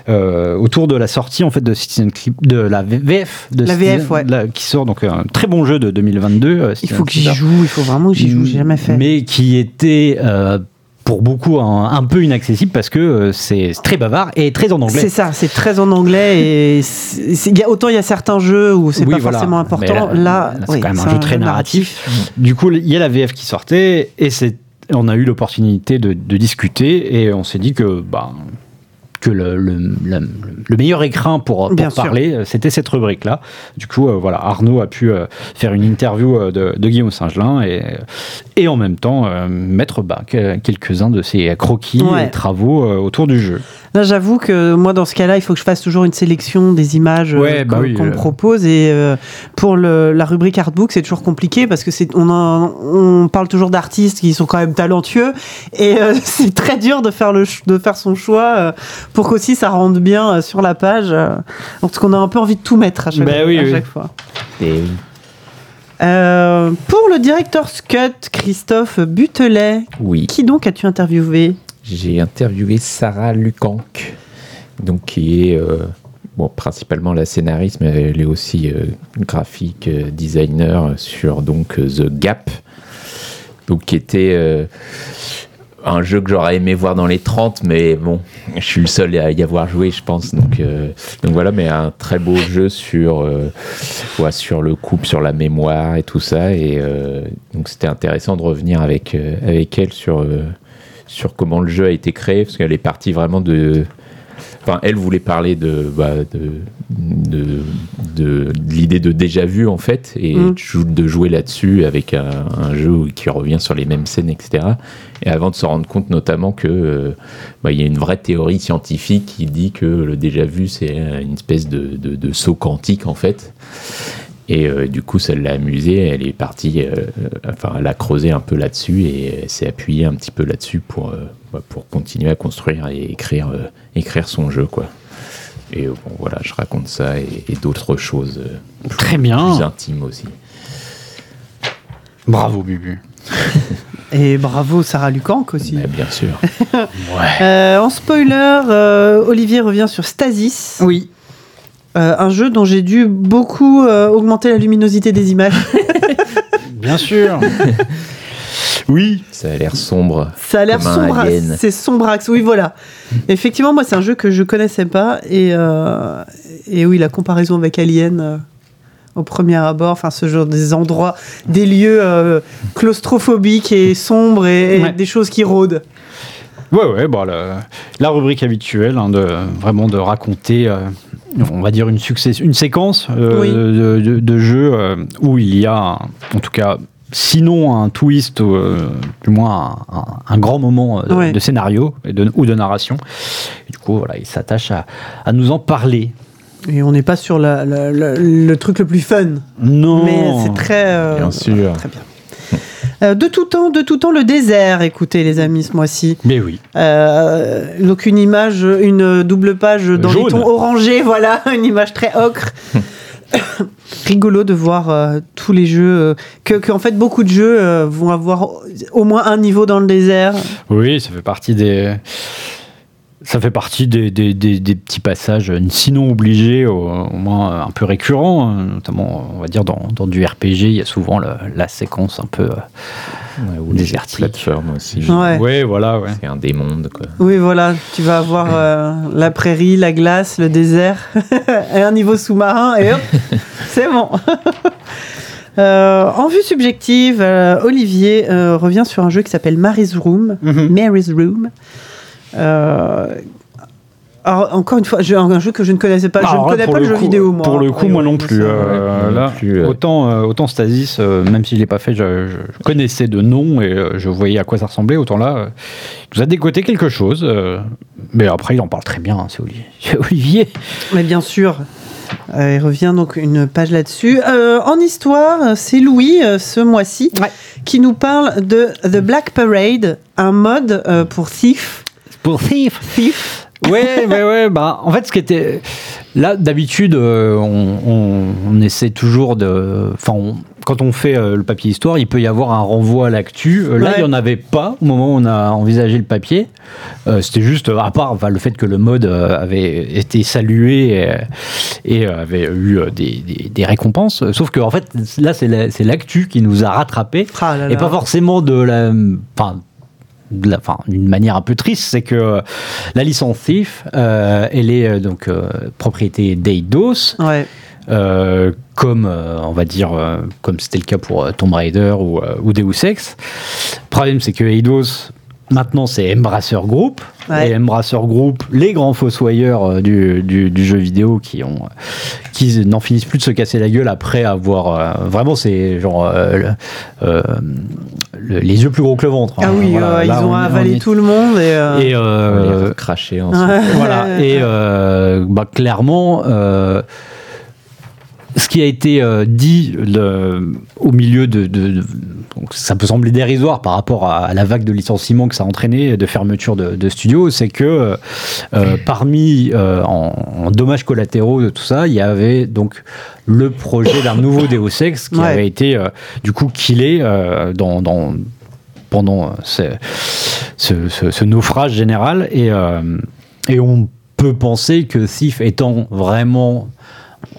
S2: autour de la sortie en fait de Citizen Clip, de la VF, de
S1: La
S2: Citizen-
S1: VF, ouais.
S2: la- qui sort donc un très bon jeu de 2022. euh,
S1: Il faut que j'y joue, il faut vraiment que j'y joue, j'ai jamais fait.
S2: Mais qui était pour beaucoup un, un peu inaccessible parce que euh, c'est très bavard et très en anglais.
S1: C'est ça, c'est très en anglais et y a- autant il y a certains jeux où c'est
S2: Oui,
S1: pas
S2: voilà.
S1: forcément important.
S2: Mais
S1: là,
S2: là, c'est
S1: oui,
S2: quand même un jeu très narratif. Du coup, il y a la VF qui sortait et c'est, on a eu l'opportunité de, de discuter et on s'est dit que, bah, que le, le- la- le meilleur écrin pour, parler, euh, c'était cette rubrique-là. Du coup, euh, voilà, Arnaud a pu euh, faire une interview de, de Guillaume Singelin et, et en même temps mettre que- quelques-uns de ses croquis
S1: Ouais.
S2: et travaux autour du jeu.
S1: Là, j'avoue que moi, dans ce cas-là, il faut que je fasse toujours une sélection des images euh,
S2: bah
S1: qu'on
S2: oui,
S1: me
S2: euh.
S1: propose. Et euh, pour le- la rubrique artbook, c'est toujours compliqué parce que c'est on, en- on parle toujours d'artistes qui sont quand même talentueux et euh, c'est très dur de faire le ch- de faire son choix euh, pour qu'aussi ça rende bien euh, sur la page. euh, parce qu'on a un peu envie de tout mettre à chaque,
S2: Bah oui,
S1: à
S2: oui.
S1: chaque fois.
S3: Et.
S1: Euh, pour le director's cut, Christophe Butelet,
S3: Oui.
S1: qui donc as-tu interviewé?
S3: J'ai interviewé Sarah Lukank, donc qui est euh, bon, principalement la scénariste, mais elle est aussi euh, graphique euh, designer sur donc The Gap, donc qui était un jeu que j'aurais aimé voir dans les 30, mais bon, je suis le seul à y avoir joué, je pense. Donc, donc voilà, mais un très beau jeu sur, euh, sur le couple, sur la mémoire et tout ça. Et donc c'était intéressant de revenir avec, avec elle sur, sur comment le jeu a été créé, parce qu'elle est partie vraiment de. Enfin, elle voulait parler de, bah, de, de, de- de l'idée de déjà vu, en fait, et
S1: Mm.
S3: de jou- de jouer là-dessus avec un, un jeu qui revient sur les mêmes scènes, etc. Et avant de se rendre compte notamment que euh, bah, y a une vraie théorie scientifique qui dit que le déjà vu, c'est une espèce de saut quantique, en fait. Et euh, du coup, ça l'a amusée. Elle est partie, euh, enfin, elle a creusé un peu là-dessus et s'est appuyée un petit peu là-dessus pour, euh, bah, pour continuer à construire et écrire, euh, écrire son jeu, quoi. Et euh, bon, voilà, je raconte ça et, et d'autres choses euh,
S2: Très bien.
S3: plus intimes aussi.
S2: Bravo, Bubu.
S1: et bravo Sarah Lucanque aussi.
S3: Mais bien sûr.
S1: Euh, en spoiler, euh, Olivier revient sur Stasis.
S2: Oui.
S1: Euh, un jeu dont j'ai dû beaucoup euh, augmenter la luminosité des images.
S2: Bien sûr. oui.
S3: Ça a l'air sombre.
S1: Ça a l'air sombre. C'est sombrax. Oui, voilà. Effectivement, moi, c'est un jeu que je connaissais pas. Et, euh, et oui, la comparaison avec Alien euh, au premier abord, enfin, ce genre des endroits, des lieux euh, claustrophobiques et sombres et, et
S2: Ouais.
S1: des choses qui rôdent.
S2: Ouais, ouais, bon, la, la rubrique habituelle, hein, de, vraiment de raconter, euh, on va dire, une, succès, une séquence euh,
S1: Oui.
S2: de, de- de jeux euh, où il y a, en tout cas, sinon un twist, euh, du moins un, un- un grand moment de,
S1: Ouais.
S2: de scénario et de, ou de narration. Et du coup, voilà, il s'attache à, à nous en parler.
S1: Et on n'est pas sur la- la- la- le truc le plus fun.
S2: Non
S1: Mais c'est très. euh,
S3: Bien sûr.
S1: Très bien. Euh, de tout temps, de tout temps, le désert. Écoutez, les amis, ce mois-ci.
S2: Mais oui.
S1: Euh, donc une image, une double page dans
S2: Jaune.
S1: les tons orangés, voilà, une image très ocre. Rigolo de voir euh, tous les jeux, euh, que, que, en fait beaucoup de jeux euh, vont avoir au moins un niveau dans le désert.
S2: Oui, ça fait partie des. Ça fait partie des, des- des- des petits passages, euh, sinon obligés, au, au moins euh, un peu récurrents, hein, notamment, on va dire, dans, dans du RPG, il y a souvent le- la séquence un peu. euh,
S3: Ouais, ou
S2: Désertique.
S3: plateformes aussi.
S1: Ouais.
S2: Ouais, voilà, ouais.
S3: C'est un des mondes, quoi.
S1: Oui, voilà, tu vas avoir euh, la prairie, la glace, le désert, et un niveau sous-marin, et hop, c'est bon. Euh, en vue subjective, euh, Olivier euh, revient sur un jeu qui s'appelle Mary's Room.
S2: Mhm.
S1: Mary's Room. Euh, alors, encore une fois, je- un jeu que je ne connaissais pas. je
S2: Alors
S1: ne
S2: là,
S1: connais pas le jeu
S2: coup-
S1: vidéo, moi.
S2: Pour le coup, moi non plus. euh, là,
S3: non plus, euh.
S2: autant, euh, autant Stasis, euh, même si je l'ai pas fait, je, je connaissais de nom et euh, je voyais à quoi ça ressemblait. Autant là, euh, il nous a dégoté quelque chose. euh, mais après, il en parle très bien, hein, c'est Olivier. Olivier.
S1: Mais bien sûr. Euh, il revient donc une page là-dessus. Euh, en histoire, c'est Louis, euh, ce mois-ci,
S2: Ouais.
S1: qui nous parle de The Black Parade, un mode euh, pour Thief.
S2: Pour Thief.
S1: Thief.
S2: Ouais, ouais, ouais. Bah, en fait, ce qui était. Là, d'habitude, euh, on, on- on essaie toujours de. Enfin, quand on fait euh, le papier histoire, il peut y avoir un renvoi à l'actu. Euh, là,
S1: Ouais.
S2: il n'y en avait pas au moment où on a envisagé le papier. C'était juste, à part enfin, le fait que le mode avait été salué et, et, avait eu des, des- des récompenses. Sauf que, en fait, là, c'est la- c'est l'actu qui nous a rattrapés.
S1: Ah là
S2: Et pas forcément de la. Enfin, enfin, d'une manière un peu triste, c'est que euh, la licence Thief, euh, elle est euh, donc propriété d'Eidos,
S1: Ouais.
S2: euh, comme euh, on va dire, euh, comme c'était le cas pour Tomb Raider ou, ou Deus Ex. Le problème, c'est que Eidos, maintenant, c'est Embracer Group.
S1: Ouais.
S2: Et Embracer Group, les grands fossoyeurs euh, du, du- du jeu vidéo qui ont qui n'en finissent plus de se casser la gueule après avoir euh, vraiment c'est genre euh, le- euh, le- les yeux plus gros que le ventre. hein.
S1: Ah oui,
S2: Voilà,
S1: euh,
S2: là,
S1: ils ont
S2: on- on
S1: avalé
S2: est-
S1: tout le monde et. euh,
S2: Et euh,
S3: ensemble.
S1: ouais.
S2: voilà. Et euh, bah, clairement, euh, ce qui a été euh, dit le- au milieu de, de- de- donc ça peut sembler dérisoire par rapport à, à la vague de licenciements que ça a entraîné, de fermeture de, de studios, c'est que euh, parmi euh, en, en dommages collatéraux de tout ça, il y avait donc le projet d'un nouveau Deus Ex qui
S1: Ouais.
S2: avait été euh, du coup killé euh, dans, dans- pendant euh, ce, ce- ce- ce naufrage général et, euh, et on peut penser que Thief étant vraiment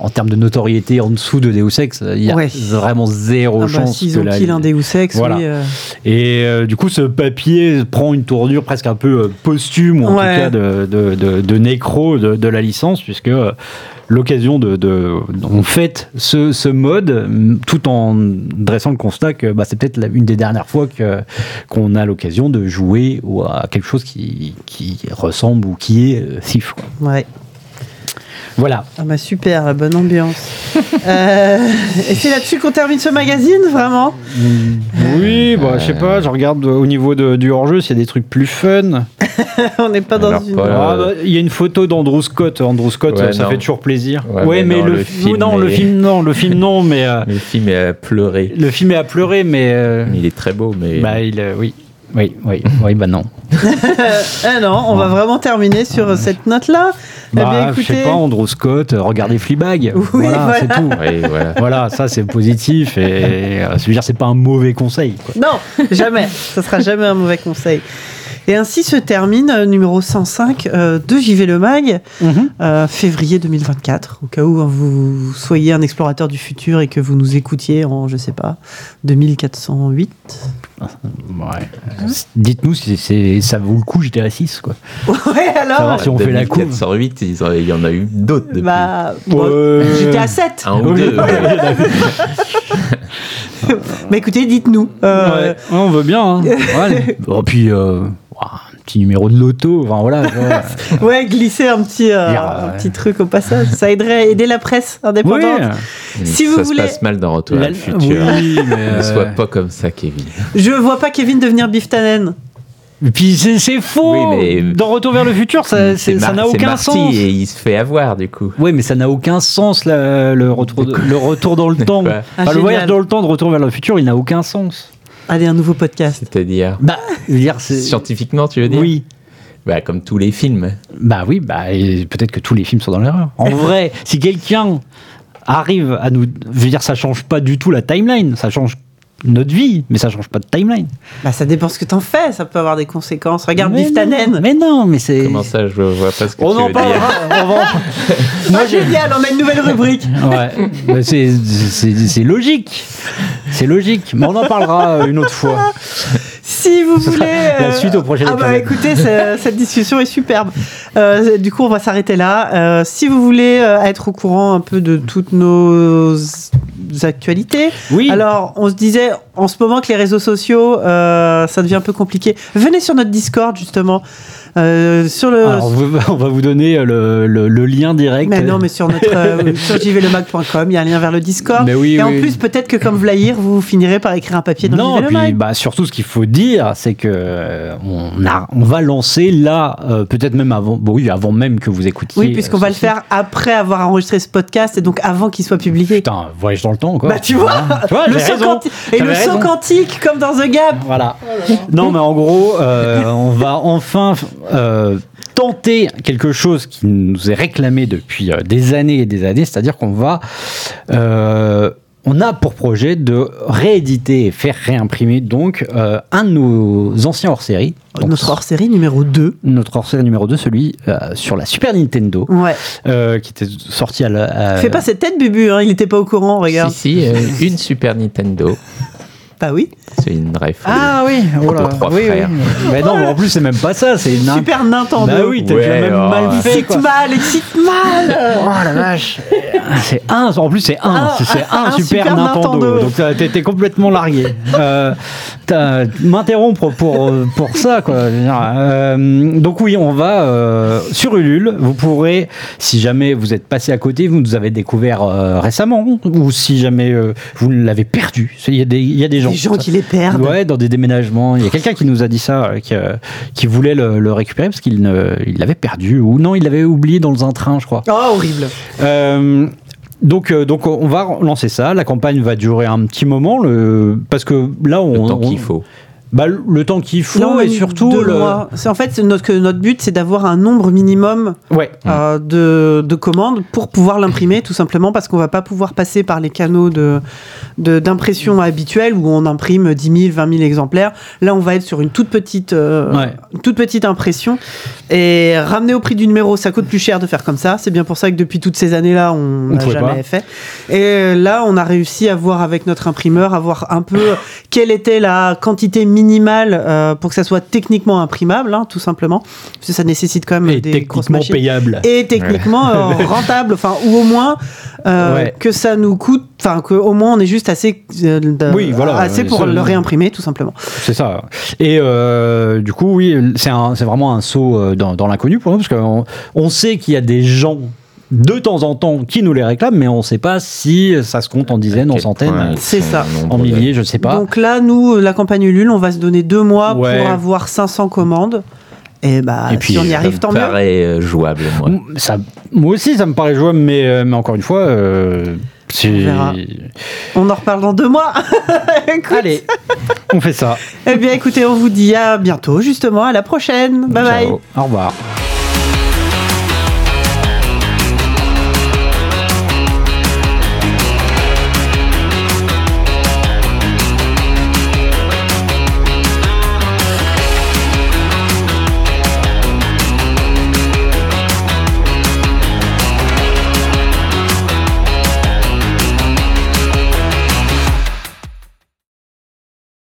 S2: en termes de notoriété en dessous de Deus Ex, il y a
S1: Ouais.
S2: vraiment zéro
S1: Ah bah,
S2: chance
S1: s'ils ont
S2: la-
S1: un Deus Ex,
S2: Voilà.
S1: oui. euh,
S2: et euh, du coup, ce papier prend une tournure presque un peu euh, posthume, ou en
S1: Ouais.
S2: tout cas de, de, de- de nécro de, de la licence, puisque l'occasion de, de. On fête ce, ce mode tout en dressant le constat que bah, c'est peut-être une des dernières fois que- qu'on a l'occasion de jouer ou à quelque chose qui, qui ressemble ou qui est quoi.
S1: ouais.
S2: Voilà.
S1: Ah bah super, la bonne ambiance. Euh, et c'est là-dessus qu'on termine ce magazine, vraiment
S2: Oui, bah, je sais pas, je regarde au niveau de- du hors-jeu s'il y a des trucs plus fun.
S1: On n'est pas dans une.
S2: Ah, bah, Il y a une photo d'Andrew Scott. Andrew Scott,
S3: Ouais,
S2: ça
S3: non.
S2: fait toujours plaisir.
S3: Ouais,
S2: Ouais,
S3: mais
S2: mais,
S3: non,
S2: le,
S3: le
S2: fi-
S3: film
S2: non, le
S3: est-
S2: film, non, le film, non, mais euh,
S3: Le film a pleuré.
S2: le film est à pleurer, mais euh,
S3: Il est très beau, mais
S2: bah, il, euh, oui, oui, oui, oui, bah non.
S1: Ah non, on va vraiment terminer sur cette note-là. Eh bien,
S2: Bah, je
S1: écoutez.
S2: sais pas, Andrew Scott, euh, regardez Fleabag.
S1: Oui,
S2: voilà,
S1: voilà.
S2: c'est tout.
S3: Voilà.
S2: Voilà, ça c'est positif et euh, je veux dire, c'est pas un mauvais conseil. quoi.
S1: Non, jamais. Ça sera jamais un mauvais conseil. Et ainsi se termine euh, numéro 105 euh, de JV Le Mag, euh, février 2024. Au cas où hein, vous soyez un explorateur du futur et que vous nous écoutiez en, je sais pas, 2408.
S2: Ouais. Dites-nous si c'est, ça vaut le coup GTA 6 quoi.
S1: Ouais, alors
S2: Savoir si on fait la couve.
S3: 408, ils ont- il y en a eu d'autres depuis.
S1: Bah, bon,
S2: Ouais.
S1: j'étais à 7.
S3: Un ou deux. ouais.
S1: Mais écoutez, dites-nous. Euh,
S2: Ouais, ouais, on veut bien. Hein. Ouais. Oh, puis euh, petit numéro de loto. Enfin voilà.
S1: Ouais, glisser un petit, euh,
S2: Dire,
S1: un
S2: ouais.
S1: petit truc au passage. Ça aiderait à aider la presse indépendante.
S2: Oui.
S1: Si vous
S3: ça
S1: voulez-
S3: se passe mal dans Retour à le futur.
S2: oui, mais,
S3: Ne sois
S2: euh,
S3: pas comme ça, Kevin.
S1: Je vois pas Kevin devenir Biftanen.
S2: Et puis c'est, faux.
S3: Oui, mais-
S2: Dans Retour vers le futur, ça, n'a
S3: c'est
S2: aucun
S3: Marty
S2: sens.
S3: et il se fait avoir du coup.
S2: Oui, mais ça n'a aucun sens là, le retour, de- le retour dans le temps. Enfin,
S1: Ah,
S2: le voyage dans le temps de Retour vers le futur, il n'a aucun sens.
S1: Allez, un nouveau podcast.
S3: C'est-à-dire
S2: Bah, je veux dire, c'est
S3: scientifiquement, tu veux dire
S2: oui.
S3: Bah comme tous les films.
S2: Bah oui, bah peut-être que tous les films sont dans l'erreur. En vrai, si quelqu'un arrive à nous, je veux dire, ça change pas du tout la timeline, ça change notre vie, mais ça change pas de timeline.
S1: Bah, ça dépend ce que t'en fais. Ça peut avoir des conséquences. Regarde
S2: mais non, mais non, mais c'est.
S3: Comment ça, je vois pas ce que
S2: On
S3: tu
S2: en
S3: veux
S2: parlera.
S3: dire.
S2: on va en-
S1: Ah, génial, on a une nouvelle rubrique.
S2: Ouais, bah, c'est logique. C'est logique, mais on en parlera euh, une autre fois.
S1: Si vous voulez.
S2: la suite au prochain
S1: Ah bah écoutez, cette discussion est superbe. Euh, du coup, on va s'arrêter là. Euh, si vous voulez euh, être au courant un peu de toutes nos actualités,
S2: Oui.
S1: alors on se disait en ce moment que les réseaux sociaux, euh, ça devient un peu compliqué. Venez sur notre Discord justement. Euh, sur le.
S2: Alors, on va- vous donner le, le- le lien direct.
S1: mais non, mais sur notre euh, sur jvlemag.com, il y a un lien vers le Discord.
S2: Mais oui,
S1: Et en
S2: oui.
S1: plus, peut-être que comme Vlair, vous finirez par écrire un papier dans
S2: Non,
S1: Le
S2: puis bah, surtout ce qu'il faut dire, c'est que euh, on, a, on va lancer là, euh, peut-être même avant, bon, oui, avant même que vous écoutiez.
S1: Oui, puisqu'on va le faire après avoir enregistré ce podcast et donc avant qu'il soit publié.
S2: Putain, voyage dans le temps, quoi.
S1: Bah tu vois,
S2: Tu vois,
S1: le saut quanti- et le saut quantique comme dans The Gap.
S2: Voilà. Non, mais en gros, euh, on va enfin euh, tenter quelque chose qui nous est réclamé depuis euh, des années et des années, c'est-à-dire qu'on va euh, on a pour projet de rééditer et faire réimprimer donc euh, un de nos anciens hors-série. Donc,
S1: Notre hors-série numéro 2.
S2: notre hors-série numéro 2, celui euh, sur la Super Nintendo,
S1: Ouais.
S2: euh, qui était sorti à la. à-
S1: Fais pas cette tête, Bubu, hein, il était pas au courant, regarde.
S3: Si, si, euh, une Super Nintendo.
S1: Bah oui.
S3: C'est une ref.
S2: Ah oui, oh là,
S3: trois
S2: oui,
S3: frères.
S2: oui. Mais non, mais en plus, c'est même pas ça, c'est une.
S1: Super Nintendo.
S2: Bah oui, t'as
S3: Ouais,
S2: déjà même
S3: oh,
S2: mal fait.
S1: Excite mal, excite mal
S2: Oh la vache C'est un, en plus c'est un,
S1: Un-
S2: c'est un,
S1: un
S2: Super,
S1: Super
S2: Nintendo.
S1: Nintendo.
S2: Donc t'es complètement largué. Euh, M'interrompre pour, pour ça quoi. Euh, donc oui, on va euh, sur Ulule. Vous pourrez, si jamais vous êtes passé à côté, vous nous avez découvert euh, récemment, ou si jamais euh, vous l'avez perdu. Il y a des, il y a des gens.
S1: Les gens qui les perdent.
S2: Ouais, dans des déménagements. Il y a quelqu'un qui nous a dit ça, euh, qui, euh, qui voulait le, le récupérer parce qu'il ne- il l'avait perdu. Ou non, il l'avait oublié dans un train, je crois.
S1: Oh, horrible.
S2: Euh, donc, euh, donc on va lancer ça. La campagne va durer un petit moment, le, parce que là, on,
S3: Le temps
S2: on-
S3: qu'il faut.
S2: Bah, le- temps qu'il faut
S1: Là, on a
S2: et surtout le.
S1: en fait notre notre but, c'est d'avoir un nombre minimum
S2: Ouais.
S1: euh, de, de commandes pour pouvoir l'imprimer, tout simplement parce qu'on va pas pouvoir passer par les canaux de d'impression habituels où on imprime 10 000, 20 000 exemplaires. Là, on va être sur une toute petite euh,
S2: Ouais.
S1: une toute petite impression et ramener au prix du numéro, ça coûte plus cher de faire comme ça. C'est bien pour ça que depuis toutes ces années-là, on n'a jamais
S2: pas.
S1: fait. Et là, on a réussi à voir avec notre imprimeur, à voir un peu quelle était la quantité minimale euh, pour que ça soit techniquement imprimable, hein, tout simplement. Parce que ça nécessite quand même
S2: Et
S1: des grosses
S2: techniquement
S1: machines.
S2: payable.
S1: Et techniquement euh, rentable, enfin, ou au moins euh,
S2: Ouais.
S1: que ça nous coûte, enfin, qu'au moins on est juste assez,
S2: Oui, voilà,
S1: assez pour le réimprimer, tout simplement.
S2: C'est ça. Et du coup, oui, c'est vraiment un saut dans, dans l'inconnu pour nous, parce qu'on on sait qu'il y a des gens de temps en temps qui nous les réclament, mais on ne sait pas si ça se compte en dizaines, en centaines,
S1: C'est ça.
S2: en milliers, je ne sais pas.
S1: Donc là, nous, la campagne Ulule, on va se donner deux mois
S2: Ouais.
S1: pour avoir 500 commandes. Et bah,
S2: Et puis,
S1: si on y
S3: Ça
S1: arrive,
S3: me
S1: tant mieux.
S3: paraît euh, jouable, moi.
S2: Ça, moi aussi, ça me paraît jouable, mais, euh, mais encore une fois, euh,
S1: On verra. On en reparle dans deux mois.
S2: Allez, on fait ça.
S1: Eh bien, écoutez, on vous dit à bientôt, justement, à la prochaine. Bye bye.
S3: Ciao.
S2: Au revoir.